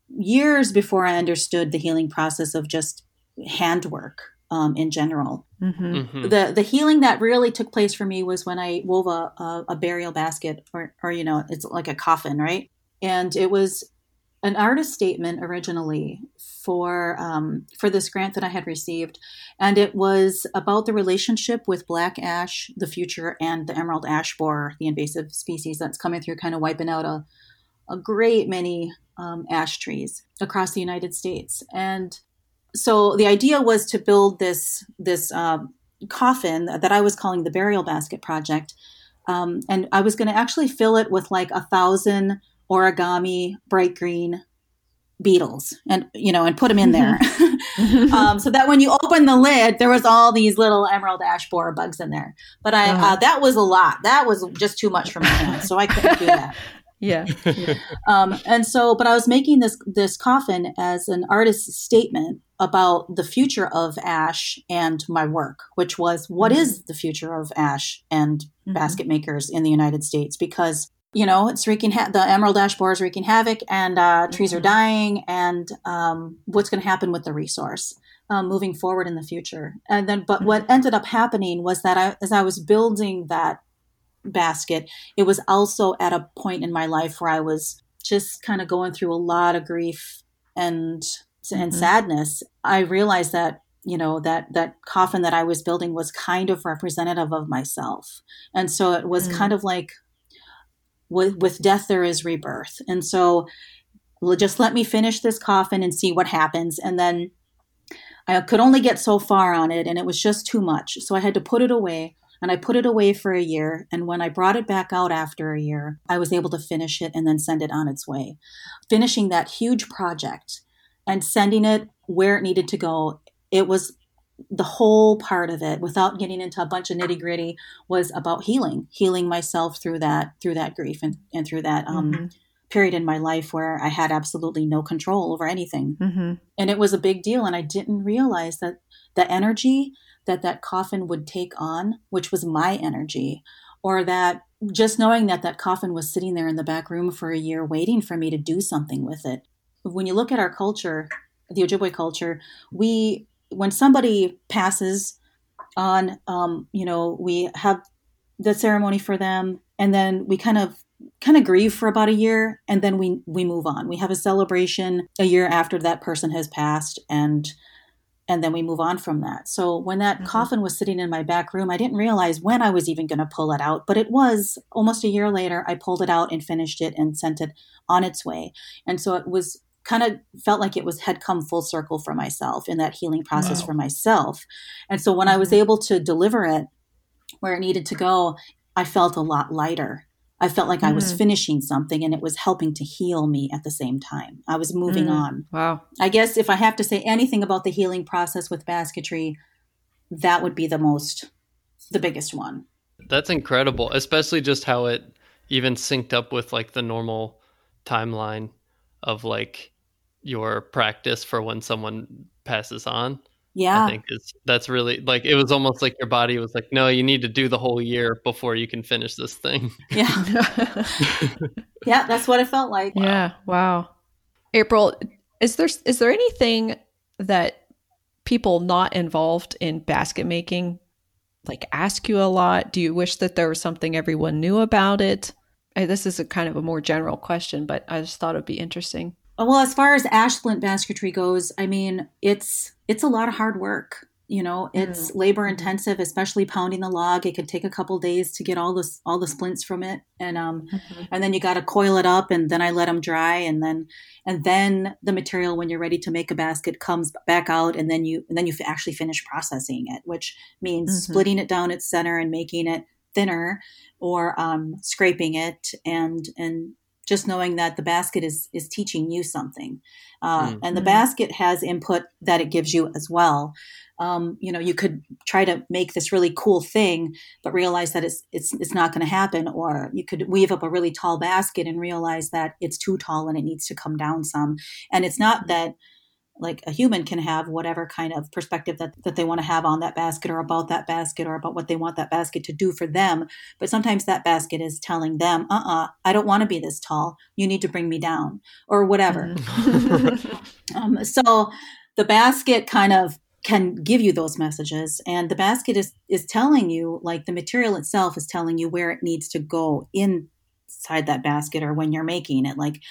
years before I understood the healing process of just handwork um, in general. Mhm. Mhm. The the healing that really took place for me was when I wove a, a, a burial basket, or or you know, it's like a coffin, right? And it was an artist statement originally for um, for this grant that I had received, and it was about the relationship with black ash, the future, and the emerald ash borer, the invasive species that's coming through, kind of wiping out a a great many um, ash trees across the United States. And so the idea was to build this this um, coffin that I was calling the burial basket project, um, and I was going to actually fill it with like a thousand origami bright green beetles, and you know, and put them in there. um, so that when you open the lid, there was all these little emerald ash borer bugs in there. But I Uh-huh. uh, that was a lot. That was just too much for my hands, so I couldn't do that. yeah. Um, and so, but I was making this this coffin as an artist's statement about the future of ash and my work, which was what is the future of ash and Mhm. basket makers in the United States? Because you know it's wreaking ha- the emerald ash borer is wreaking havoc, and uh, trees are Mhm. dying, and um, what's going to happen with the resource? Um, moving forward in the future, and then, but what ended up happening was that I, as I was building that basket, it was also at a point in my life where I was just kind of going through a lot of grief and and Mhm. sadness. I realized that you know that that coffin that I was building was kind of representative of myself, and so it was Mm. kind of like with with death there is rebirth, and so just let me finish this coffin and see what happens, and then. I could only get so far on it, and it was just too much. So I had to put it away and I put it away for a year. And when I brought it back out after a year, I was able to finish it and then send it on its way. Finishing that huge project and sending it where it needed to go, it was the whole part of it without getting into a bunch of nitty gritty was about healing healing myself through that through that grief and, and through that um, Mhm. period in my life where i had absolutely no control over anything Mhm. and it was a big deal and i didn't realize that the energy that that coffin would take on which was my energy or that just knowing that that coffin was sitting there in the back room for a year waiting for me to do something with it. When you look at our culture the ojibwe culture we when somebody passes on um, you know we have the ceremony for them and then we kind of kind of grieve for about a year and then we we move on. We have a celebration a year after that person has passed and and then we move on from that so when that Mhm. coffin was sitting in my back room i didn't realize when i was even going to pull it out but it was almost a year later i pulled it out and finished it and sent it on its way and so it was kind of felt like it was had come full circle for myself in that healing process Wow. for myself and so when i was Mhm. able to deliver it where it needed to go i felt a lot lighter I felt like I was Mhm. finishing something and it was helping to heal me at the same time. I was moving Mm. on. Wow. I guess if I have to say anything about the healing process with basketry, that would be the most, the biggest one. That's incredible, especially just how it even synced up with like the normal timeline of like your practice for when someone passes on. Yeah. I think is that's really like it was almost like your body was like, no, you need to do the whole year before you can finish this thing. Yeah. Yeah. That's what it felt like. Yeah. Wow. April, is there is there anything that people not involved in basket making like ask you a lot? Do you wish that there was something everyone knew about it? Uh, This is a kind of a more general question, but I just thought it'd be interesting. Well, as far as ash splint basketry goes, I mean, it's it's a lot of hard work. You know, it's labor intensive, especially pounding the log. It could take a couple days to get all this all the splints from it, and um, and then you got to coil it up, and then I let them dry, and then and then the material when you're ready to make a basket comes back out, and then you and then you f- actually finish processing it, which means Mhm. splitting it down its center and making it thinner, or um, scraping it, and and just knowing that the basket is is teaching you something, uh, Mm. and the Mhm. basket has input that it gives you as well. Um, you know, you could try to make this really cool thing, but realize that it's it's it's not going to happen. Or you could weave up a really tall basket and realize that it's too tall and it needs to come down some. And it's not that like a human can have whatever kind of perspective that, that they want to have on that basket or about that basket or about what they want that basket to do for them. But sometimes that basket is telling them, uh uh I don't want to be this tall. You need to bring me down or whatever. Um, so the basket kind of can give you those messages, and the basket is is telling you, like the material itself is telling you where it needs to go inside that basket, or when you're making it. Like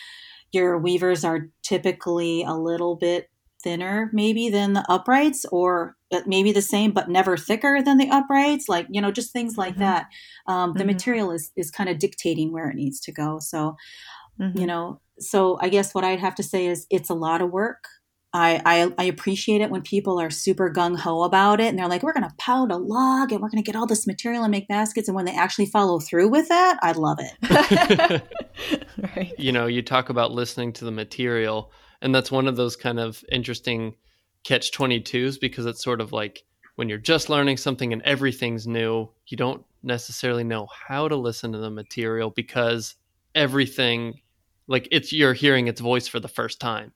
your weavers are typically a little bit thinner, maybe than the uprights, or uh, maybe the same but never thicker than the uprights. Like you know, just things like Mhm. that. Um, the Mhm. material is is kind of dictating where it needs to go. So Mhm. you know so i guess what i'd have to say is it's a lot of work I, I, I appreciate it when people are super gung ho about it and they're like, we're going to pound a log and we're going to get all this material and make baskets. And when they actually follow through with that, I love it. right. you know, you talk about listening to the material, and that's one of those kind of interesting catch 22s because it's sort of like when you're just learning something and everything's new, you don't necessarily know how to listen to the material because everything, like it's you're hearing its voice for the first time.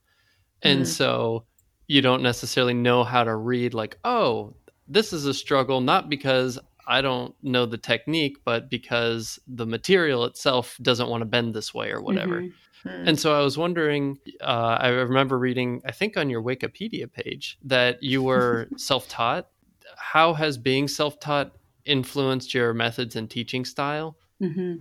And Mhm. so you don't necessarily know how to read, like, oh, this is a struggle, not because I don't know the technique, but because the material itself doesn't want to bend this way or whatever. Mhm. Mm. And so I was wondering, uh, I remember reading, I think on your Wikipedia page, that you were self taught. How has being self taught influenced your methods and teaching style? hmm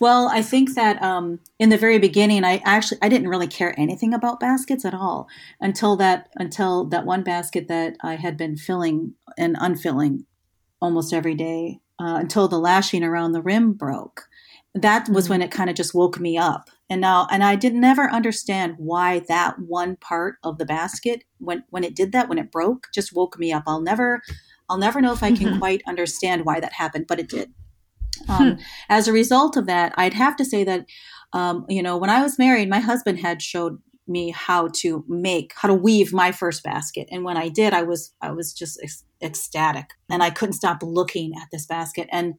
Well, I think that um, in the very beginning, I actually I didn't really care anything about baskets at all until that until that one basket that I had been filling and unfilling almost every day uh, until the lashing around the rim broke. That was Mhm. when it kind of just woke me up. And now, and I did never understand why that one part of the basket, when when it did that, when it broke, just woke me up. I'll never, I'll never know if I can quite understand why that happened, but it did. Um, as a result of that, I'd have to say that, um, you know, when I was married, my husband had showed me how to make, how to weave my first basket, and when I did, I was, I was just ecstatic, and I couldn't stop looking at this basket. And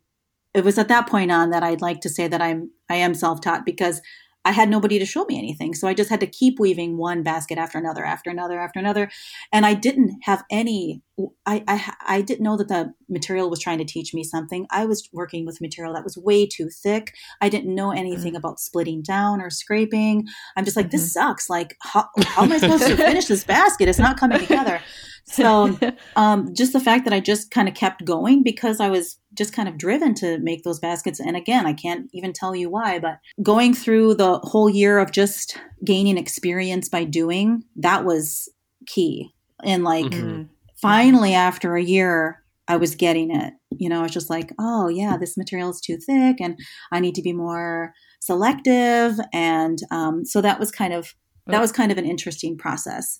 it was at that point on that I'd like to say that I'm, I am self-taught because I had nobody to show me anything, so I just had to keep weaving one basket after another, after another, after another, and I didn't have any. I, I I didn't know that the material was trying to teach me something. I was working with material that was way too thick. I didn't know anything about splitting down or scraping. I'm just like, this sucks. Like, how, how am I supposed to finish this basket? It's not coming together. So, um, just the fact that I just kind of kept going because I was just kind of driven to make those baskets. And again, I can't even tell you why, but going through the whole year of just gaining experience by doing, that was key. And like, Mhm. Mm. finally after a year i was getting it you know i was just like oh yeah this material is too thick and i need to be more selective and um, so that was kind of that was kind of an interesting process.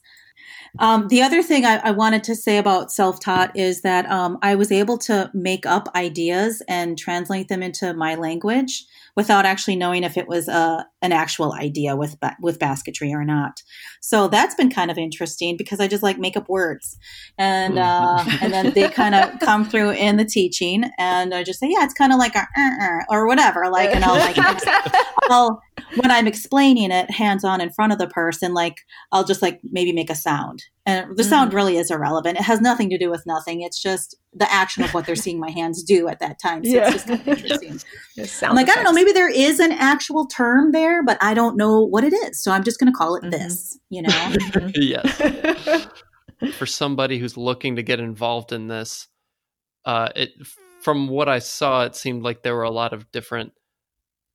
Um, the other thing I, I, wanted to say about self taught is that um, I was able to make up ideas and translate them into my language without actually knowing if it was a, uh, an actual idea with with basketry or not. So that's been kind of interesting because I just like make up words, and uh, mm-hmm. and then they kind of come through in the teaching, and I just say, yeah, it's kind of like a uh, uh, or whatever, like, and I'll like, I'll when I'm explaining it hands on in front of the person, like I'll just like maybe make a sound, and the sound mm. really is irrelevant. It has nothing to do with nothing. It's just the action of what they're seeing my hands do at that time. So yeah. it's just kind of interesting. I'm like, effects. I don't know, maybe there is an actual term there, but I don't know what it is. So I'm just going to call it mm-hmm. this, you know? yes. For somebody who's looking to get involved in this, uh, it from what I saw, it seemed like there were a lot of different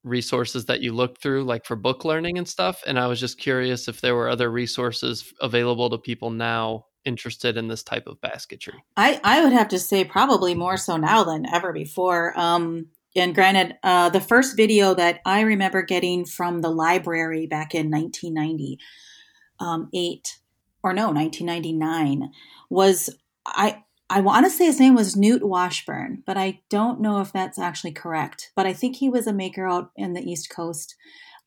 resources that you looked through, like for book learning and stuff. And I was just curious if there were other resources available to people now interested in this type of basketry? I, I would have to say probably more so now than ever before. Um, and granted, uh, the first video that I remember getting from the library back in 1998 um, or no, 1999 was I. I want to say his name was Newt Washburn, but I don't know if that's actually correct. But I think he was a maker out in the East Coast,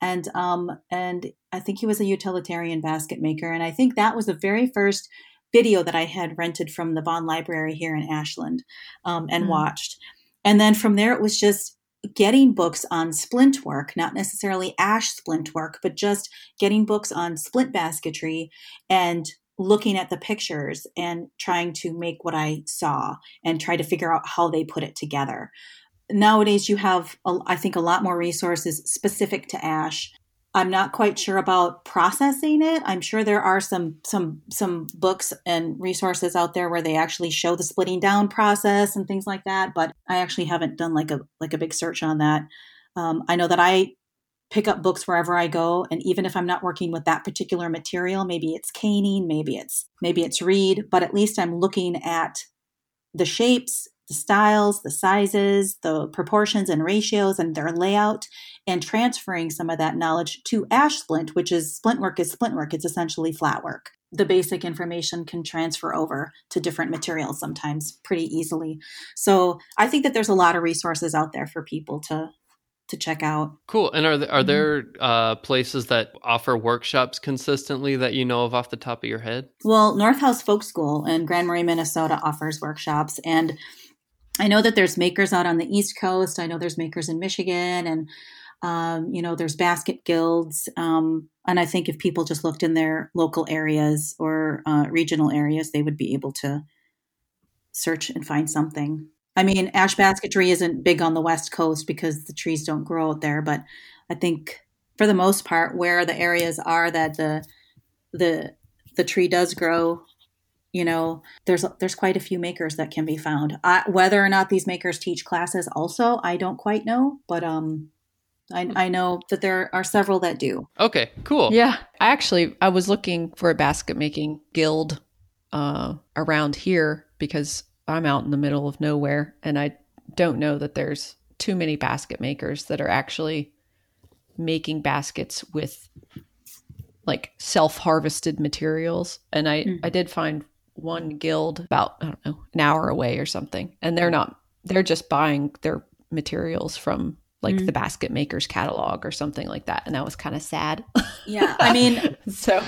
and um, and I think he was a utilitarian basket maker, and I think that was the very first video that I had rented from the Vaughn Library here in Ashland um, and mm. watched. And then from there, it was just getting books on splint work, not necessarily ash splint work, but just getting books on splint basketry and looking at the pictures and trying to make what I saw and try to figure out how they put it together. Nowadays, you have, I think, a lot more resources specific to ash I'm not quite sure about processing it. I'm sure there are some some some books and resources out there where they actually show the splitting down process and things like that. But I actually haven't done like a like a big search on that. Um, I know that I pick up books wherever I go, and even if I'm not working with that particular material, maybe it's caning, maybe it's maybe it's reed, but at least I'm looking at the shapes the styles, the sizes, the proportions and ratios and their layout, and transferring some of that knowledge to ash splint, which is splint work is splint work. It's essentially flat work. The basic information can transfer over to different materials sometimes pretty easily. So I think that there's a lot of resources out there for people to to check out. Cool. And are there, are mm-hmm. there uh, places that offer workshops consistently that you know of off the top of your head? Well, North House Folk School in Grand Marais, Minnesota offers workshops, and I know that there's makers out on the East Coast. I know there's makers in Michigan, and um, you know there's basket guilds. Um, and I think if people just looked in their local areas or uh, regional areas, they would be able to search and find something. I mean, ash basketry isn't big on the West Coast because the trees don't grow out there, but I think for the most part, where the areas are that the the the tree does grow, you know there's there's quite a few makers that can be found. I, whether or not these makers teach classes also i don't quite know but um I, I know that there are several that do. Okay cool. Yeah i actually i was looking for a basket making guild uh, around here because i'm out in the middle of nowhere and i don't know that there's too many basket makers that are actually making baskets with like self-harvested materials and i mm-hmm. i did find one guild about I don't know an hour away or something, and they're not they're just buying their materials from like mm. the basket makers catalog or something like that and that was kind of sad yeah i mean so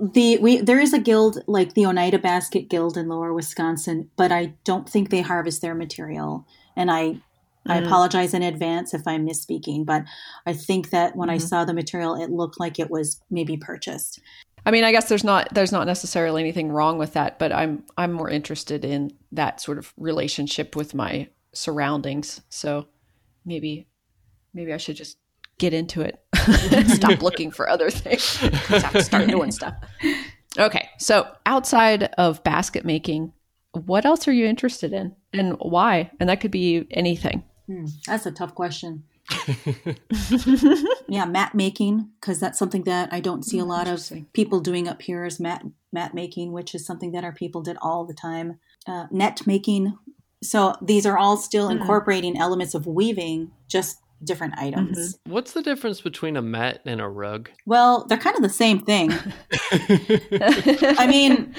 the we there is a guild like the oneida basket guild in lower wisconsin but i don't think they harvest their material and i mm. i apologize in advance if i'm misspeaking but i think that when mm-hmm. i saw the material it looked like it was maybe purchased I mean, I guess there's not there's not necessarily anything wrong with that, but I'm I'm more interested in that sort of relationship with my surroundings. So maybe maybe I should just get into it. Stop looking for other things. Just have to start doing stuff. Okay, so outside of basket making, what else are you interested in, and why? And that could be anything. Hmm, that's a tough question. yeah, mat making because that's something that I don't see a lot of people doing up here is mat mat making, which is something that our people did all the time. Uh, net making. So these are all still mm-hmm. incorporating elements of weaving, just different items. What's the difference between a mat and a rug? Well, they're kind of the same thing. I mean,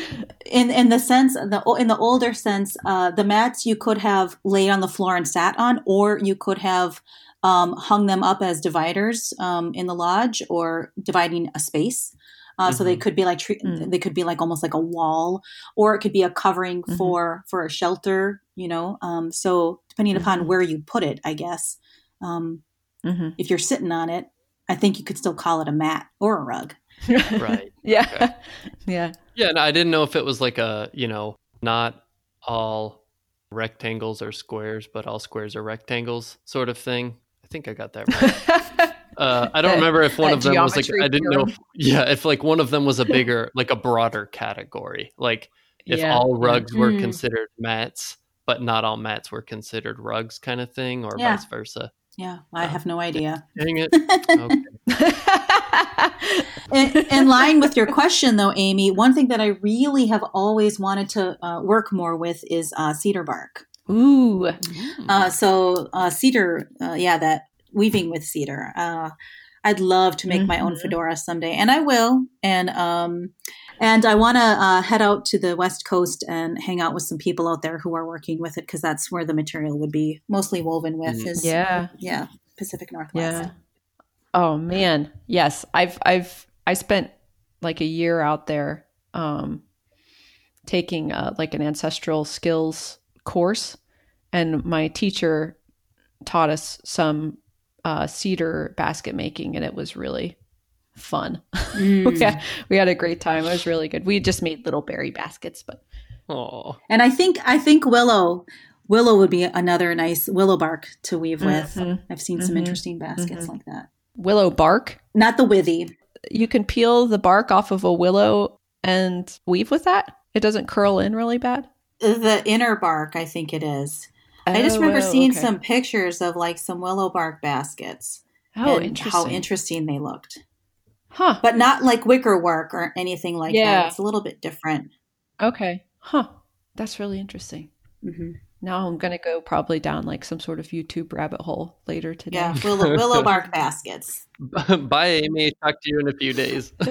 in in the sense the in the older sense, uh, the mats you could have laid on the floor and sat on, or you could have um, hung them up as dividers um, in the lodge or dividing a space. Uh, So they Mhm. could be like tre- Mm. they could be like almost like a wall, or it could be a covering Mhm. for for a shelter. You know, um, so depending upon where you put it, I guess. Um, Mhm. if you're sitting on it, I think you could still call it a mat or a rug. Right. yeah. Okay. Yeah. Yeah, and I didn't know if it was like a, you know, not all rectangles are squares, but all squares are rectangles sort of thing. I think I got that right. Uh, I don't That- remember if one of them was like geometry I didn't know. If, yeah, if like one of them was a bigger, like a broader category. Like if Yeah, all rugs were Mm. considered mats, but not all mats were considered rugs, kind of thing, or Yeah. vice versa. Yeah, I have no idea. Dang it! Okay. in, in line with your question, though, Amy, one thing that I really have always wanted to uh, work more with is uh, cedar bark. Ooh. Uh, so uh, cedar, uh, yeah, that weaving with cedar. Uh, I'd love to make my own Mhm. fedora someday, and I will. And um, and I want to uh, head out to the west coast and hang out with some people out there who are working with it because that's where the material would be mostly woven with. Mm. Is Yeah. yeah, Pacific Northwest. Yeah. Oh man. Yes. I've I've I spent like a year out there um taking uh, like an ancestral skills course and my teacher taught us some uh, cedar basket making and it was really fun. Mm. yeah, we had a great time. It was really good. We just made little berry baskets, but Oh, And I think I think willow willow would be another nice willow bark to weave with. Mhm. I've seen some Mhm. interesting baskets Mhm. like that. willow bark. Not the withy. You can peel the bark off of a willow and weave with that. It doesn't curl in really bad. The inner bark, I think it is. I just Oh, remember oh, seeing okay. some pictures of like some willow bark baskets. Oh, and interesting. How interesting they looked. Huh. But not like wicker work or anything like Yeah. that. It's a little bit different. Okay. Huh. That's really interesting. hmm Now I'm going to go probably down like some sort of YouTube rabbit hole later today. Yeah, willow, willow bark baskets. bye, Amy. Talk to you in a few days.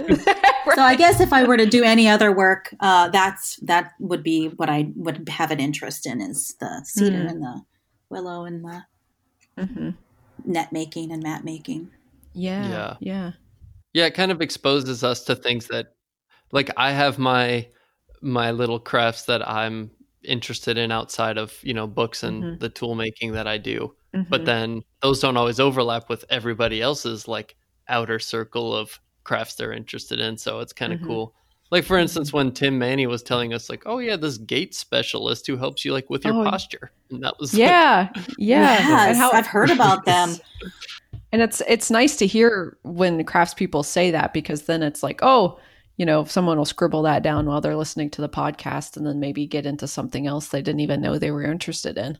So I guess if I were to do any other work, uh, that's that would be what I would have an interest in is the cedar Mm. and the willow and the Mhm. net making and mat making. Yeah. Yeah. Yeah. Yeah, it kind of exposes us to things that like I have my my little crafts that I'm interested in outside of, you know, books and Mhm. the tool making that I do. But Mhm. then those don't always overlap with everybody else's like outer circle of crafts they're interested in, so it's kind of Mhm. cool. Like for instance, when Tim Manney was telling us like, "Oh yeah, this gait specialist who helps you like with your Oh, posture." And that was like, yeah. Yeah. Yes, how- I've heard about them. And it's it's nice to hear when craftspeople say that because then it's like, oh, you know, someone will scribble that down while they're listening to the podcast and then maybe get into something else they didn't even know they were interested in.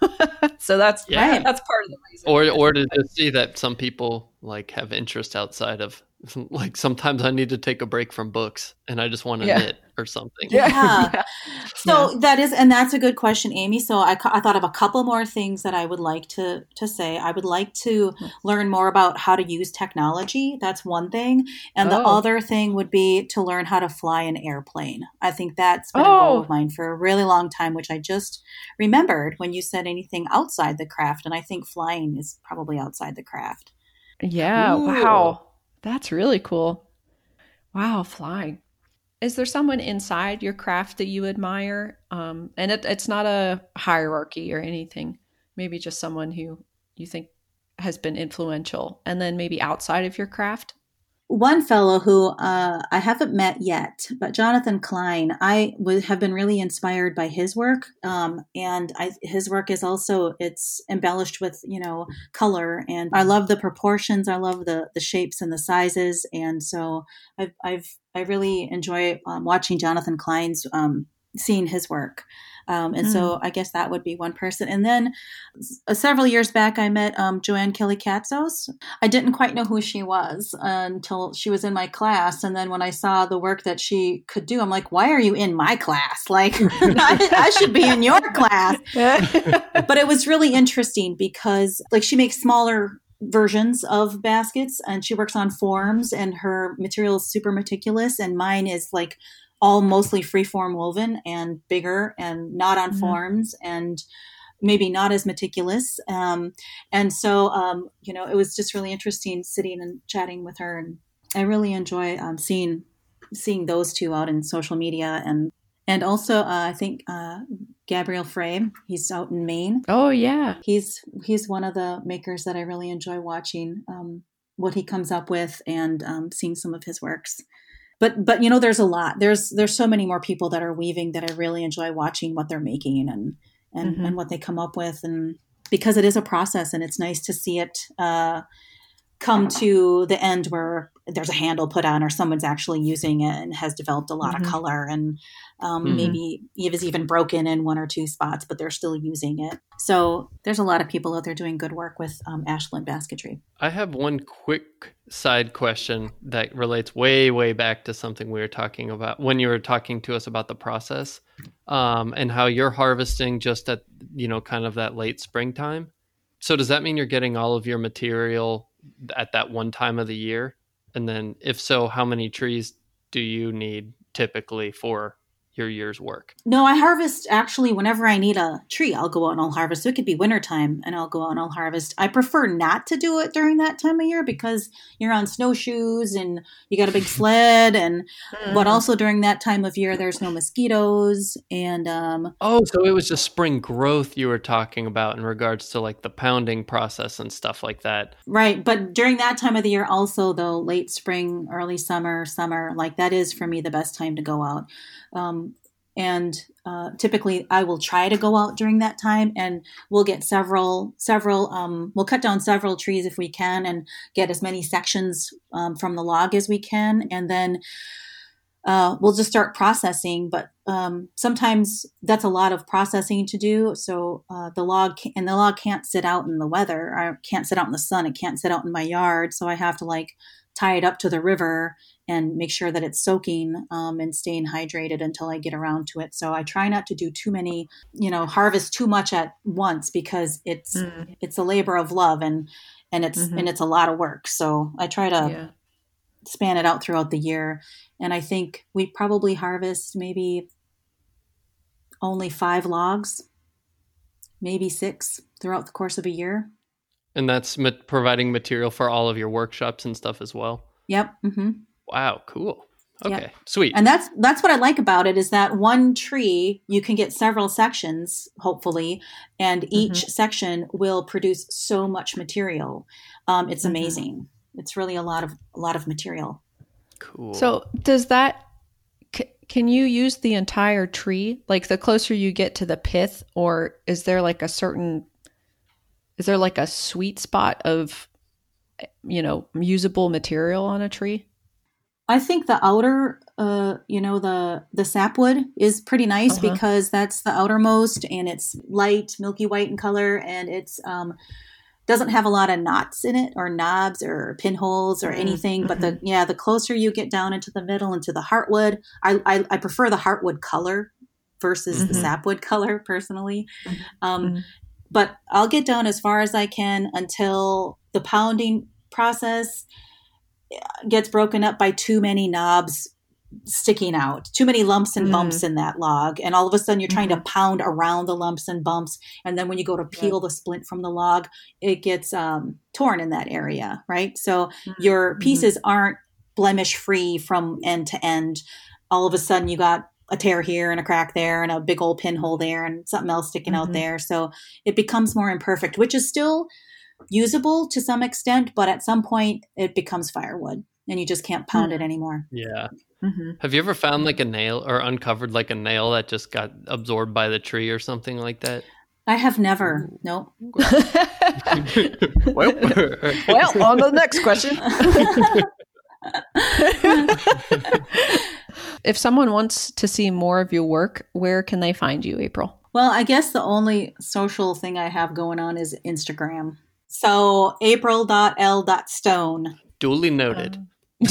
so that's Yeah. that's part of the reason. or or to just see that some people like have interest outside of like sometimes I need to take a break from books and I just want to Yeah. knit or something. Yeah. So that is, and that's a good question, Amy. So I, I thought of a couple more things that I would like to to say. I would like to hmm. learn more about how to use technology. That's one thing, and the Oh. other thing would be to learn how to fly an airplane. I think that's been a goal Oh. of mine for a really long time, which I just remembered when you said anything outside the craft, and I think flying is probably outside the craft. Yeah. Cool. Wow. That's really cool. Wow, flying. Is there someone inside your craft that you admire? Um, and it, it's not a hierarchy or anything. Maybe just someone who you think has been influential, and then maybe outside of your craft. One fellow who uh, I haven't met yet, but Jonathan Kline, I would have been really inspired by his work, um, and I, his work is also it's embellished with you know color, and I love the proportions, I love the the shapes and the sizes, and so I've I've I really enjoy um, watching Jonathan Kline's um, seeing his work. Um, and mm. so I guess that would be one person. And then uh, several years back, I met um, JoAnn Kelly Catsos. I didn't quite know who she was until she was in my class. And then when I saw the work that she could do, I'm like, why are you in my class? Like, I, I should be in your class. but it was really interesting because, like, she makes smaller versions of baskets and she works on forms and her material is super meticulous and mine is like all mostly freeform woven and bigger and not on mm-hmm. forms and maybe not as meticulous. Um, and so, um, you know, it was just really interesting sitting and chatting with her. And I really enjoy um, seeing seeing those two out in social media and and also uh, I think uh, Gabriel Frey, he's out in Maine. Oh yeah, he's he's one of the makers that I really enjoy watching um, what he comes up with and um, seeing some of his works but but you know there's a lot there's there's so many more people that are weaving that i really enjoy watching what they're making and and, mm-hmm. and what they come up with and because it is a process and it's nice to see it uh, come to the end where there's a handle put on or someone's actually using it and has developed a lot mm-hmm. of color and um, mm-hmm. maybe it was even broken in one or two spots but they're still using it so there's a lot of people out there doing good work with um, ashland basketry i have one quick side question that relates way way back to something we were talking about when you were talking to us about the process um, and how you're harvesting just at you know kind of that late springtime so does that mean you're getting all of your material at that one time of the year? And then, if so, how many trees do you need typically for your year's work? No, I harvest actually whenever I need a tree, I'll go out and I'll harvest. So it could be wintertime and I'll go out and I'll harvest. I prefer not to do it during that time of year because you're on snowshoes and you got a big sled and mm. but also during that time of year there's no mosquitoes and um Oh, so it was just spring growth you were talking about in regards to like the pounding process and stuff like that. Right, but during that time of the year also though late spring, early summer, summer, like that is for me the best time to go out. Um, and uh, typically I will try to go out during that time and we'll get several several um, we'll cut down several trees if we can and get as many sections um, from the log as we can. And then uh, we'll just start processing. But um, sometimes that's a lot of processing to do. So uh, the log can, and the log can't sit out in the weather. I can't sit out in the sun. It can't sit out in my yard. So i have to like tie it up to the river and make sure that it's soaking um, and staying hydrated until I get around to it. So I try not to do too many, you know, harvest too much at once because it's mm. it's a labor of love and and it's mm-hmm. and it's a lot of work. So I try to yeah. span it out throughout the year. And I think we probably harvest maybe only five logs, maybe six throughout the course of a year. And that's ma- providing material for all of your workshops and stuff as well. Yep. Mm-hmm. Wow, cool. Okay, yeah. sweet. And that's that's what I like about it is that one tree you can get several sections, hopefully, and each mm-hmm. section will produce so much material. Um, it's mm-hmm. amazing. It's really a lot of a lot of material. Cool. So does that? C- can you use the entire tree? Like the closer you get to the pith, or is there like a certain? Is there like a sweet spot of, you know, usable material on a tree? I think the outer, uh, you know, the the sapwood is pretty nice uh-huh. because that's the outermost, and it's light, milky white in color, and it's um, doesn't have a lot of knots in it, or knobs, or pinholes, or mm-hmm. anything. But the mm-hmm. yeah, the closer you get down into the middle, into the heartwood, I I, I prefer the heartwood color versus mm-hmm. the sapwood color personally. Mm-hmm. Um, mm-hmm. but I'll get down as far as I can until the pounding process gets broken up by too many knobs sticking out, too many lumps and bumps mm. in that log. And all of a sudden you're trying mm-hmm. to pound around the lumps and bumps. And then when you go to peel the splint from the log, it gets um, torn in that area, right? So mm-hmm. your pieces aren't blemish free from end to end. All of a sudden you got a tear here and a crack there and a big old pinhole there and something else sticking mm-hmm. out there. So it becomes more imperfect, which is still usable to some extent, but at some point it becomes firewood and you just can't pound mm. it anymore. Yeah. Mm-hmm. Have you ever found like a nail or uncovered like a nail that just got absorbed by the tree or something like that? I have never. Nope. well, well, on to the next question. If someone wants to see more of your work, where can they find you, April? Well, I guess the only social thing I have going on is Instagram. So april.l.stone. Duly noted.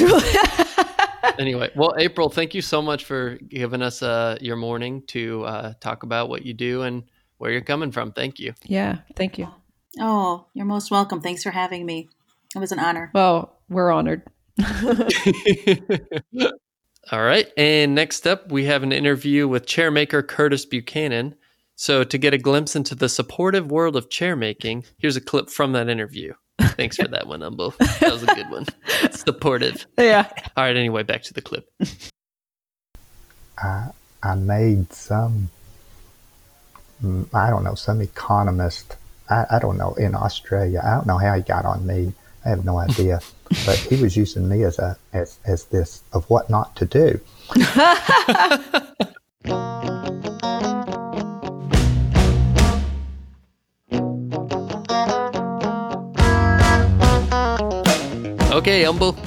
anyway, well, April, thank you so much for giving us uh, your morning to uh, talk about what you do and where you're coming from. Thank you. yeah, thank you. Oh, you're most welcome. Thanks for having me. It was an honor. Well, we're honored. All right. And next up, we have an interview with chairmaker Curtis Buchanan. So, to get a glimpse into the supportive world of chairmaking, here's a clip from that interview. Thanks for that one, Umble. That was a good one. Supportive. Yeah. All right. Anyway, back to the clip. I I made some I don't know some economist I, I don't know in Australia I don't know how he got on me I have no idea but he was using me as a as as this of what not to do Okay, Umble.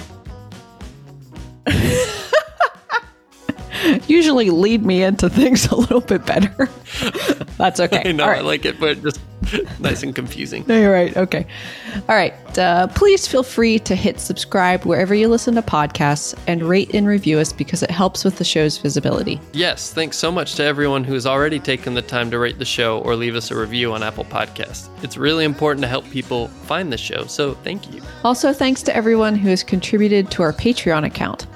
Usually lead me into things a little bit better. That's okay. I know All I like it, but just nice and confusing. No, you're right. Okay. All right. Uh, please feel free to hit subscribe wherever you listen to podcasts and rate and review us because it helps with the show's visibility. Yes, thanks so much to everyone who has already taken the time to rate the show or leave us a review on Apple Podcasts. It's really important to help people find the show, so thank you. Also, thanks to everyone who has contributed to our Patreon account.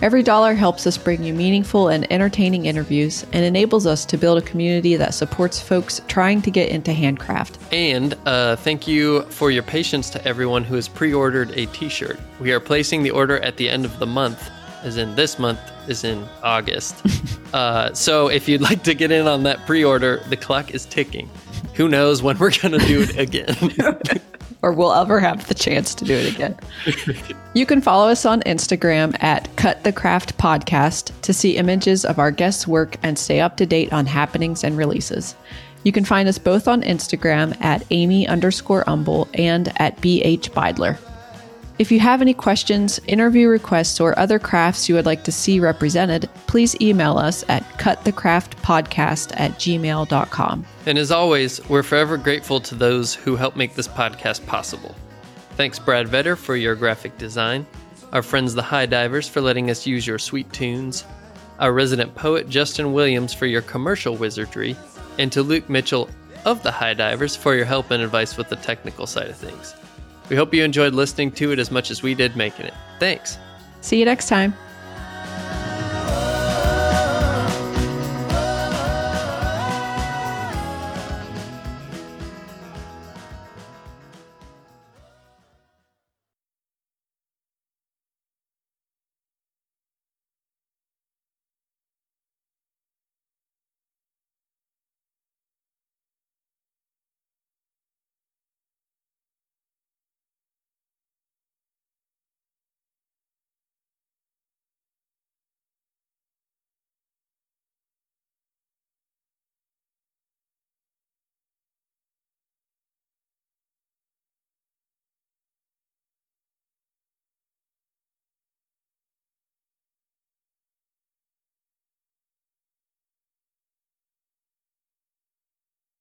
Every dollar helps us bring you meaningful and entertaining interviews and enables us to build a community that supports folks trying to get into handcraft. And uh, thank you for your patience to everyone who has pre ordered a t shirt. We are placing the order at the end of the month, as in this month is in August. uh, so if you'd like to get in on that pre order, the clock is ticking. Who knows when we're going to do it again? or we'll ever have the chance to do it again. you can follow us on Instagram at Cut the Craft Podcast to see images of our guests' work and stay up to date on happenings and releases. You can find us both on Instagram at Amy underscore Umble and at BH Beidler. If you have any questions, interview requests, or other crafts you would like to see represented, please email us at cutthecraftpodcast at gmail.com. and as always, we're forever grateful to those who help make this podcast possible. Thanks, Brad Vetter, for your graphic design. Our friends, the High Divers, for letting us use your sweet tunes. Our resident poet, Justin Williams, for your commercial wizardry. And to Luke Mitchell of the High Divers for your help and advice with the technical side of things. We hope you enjoyed listening to it as much as we did making it. Thanks. See you next time.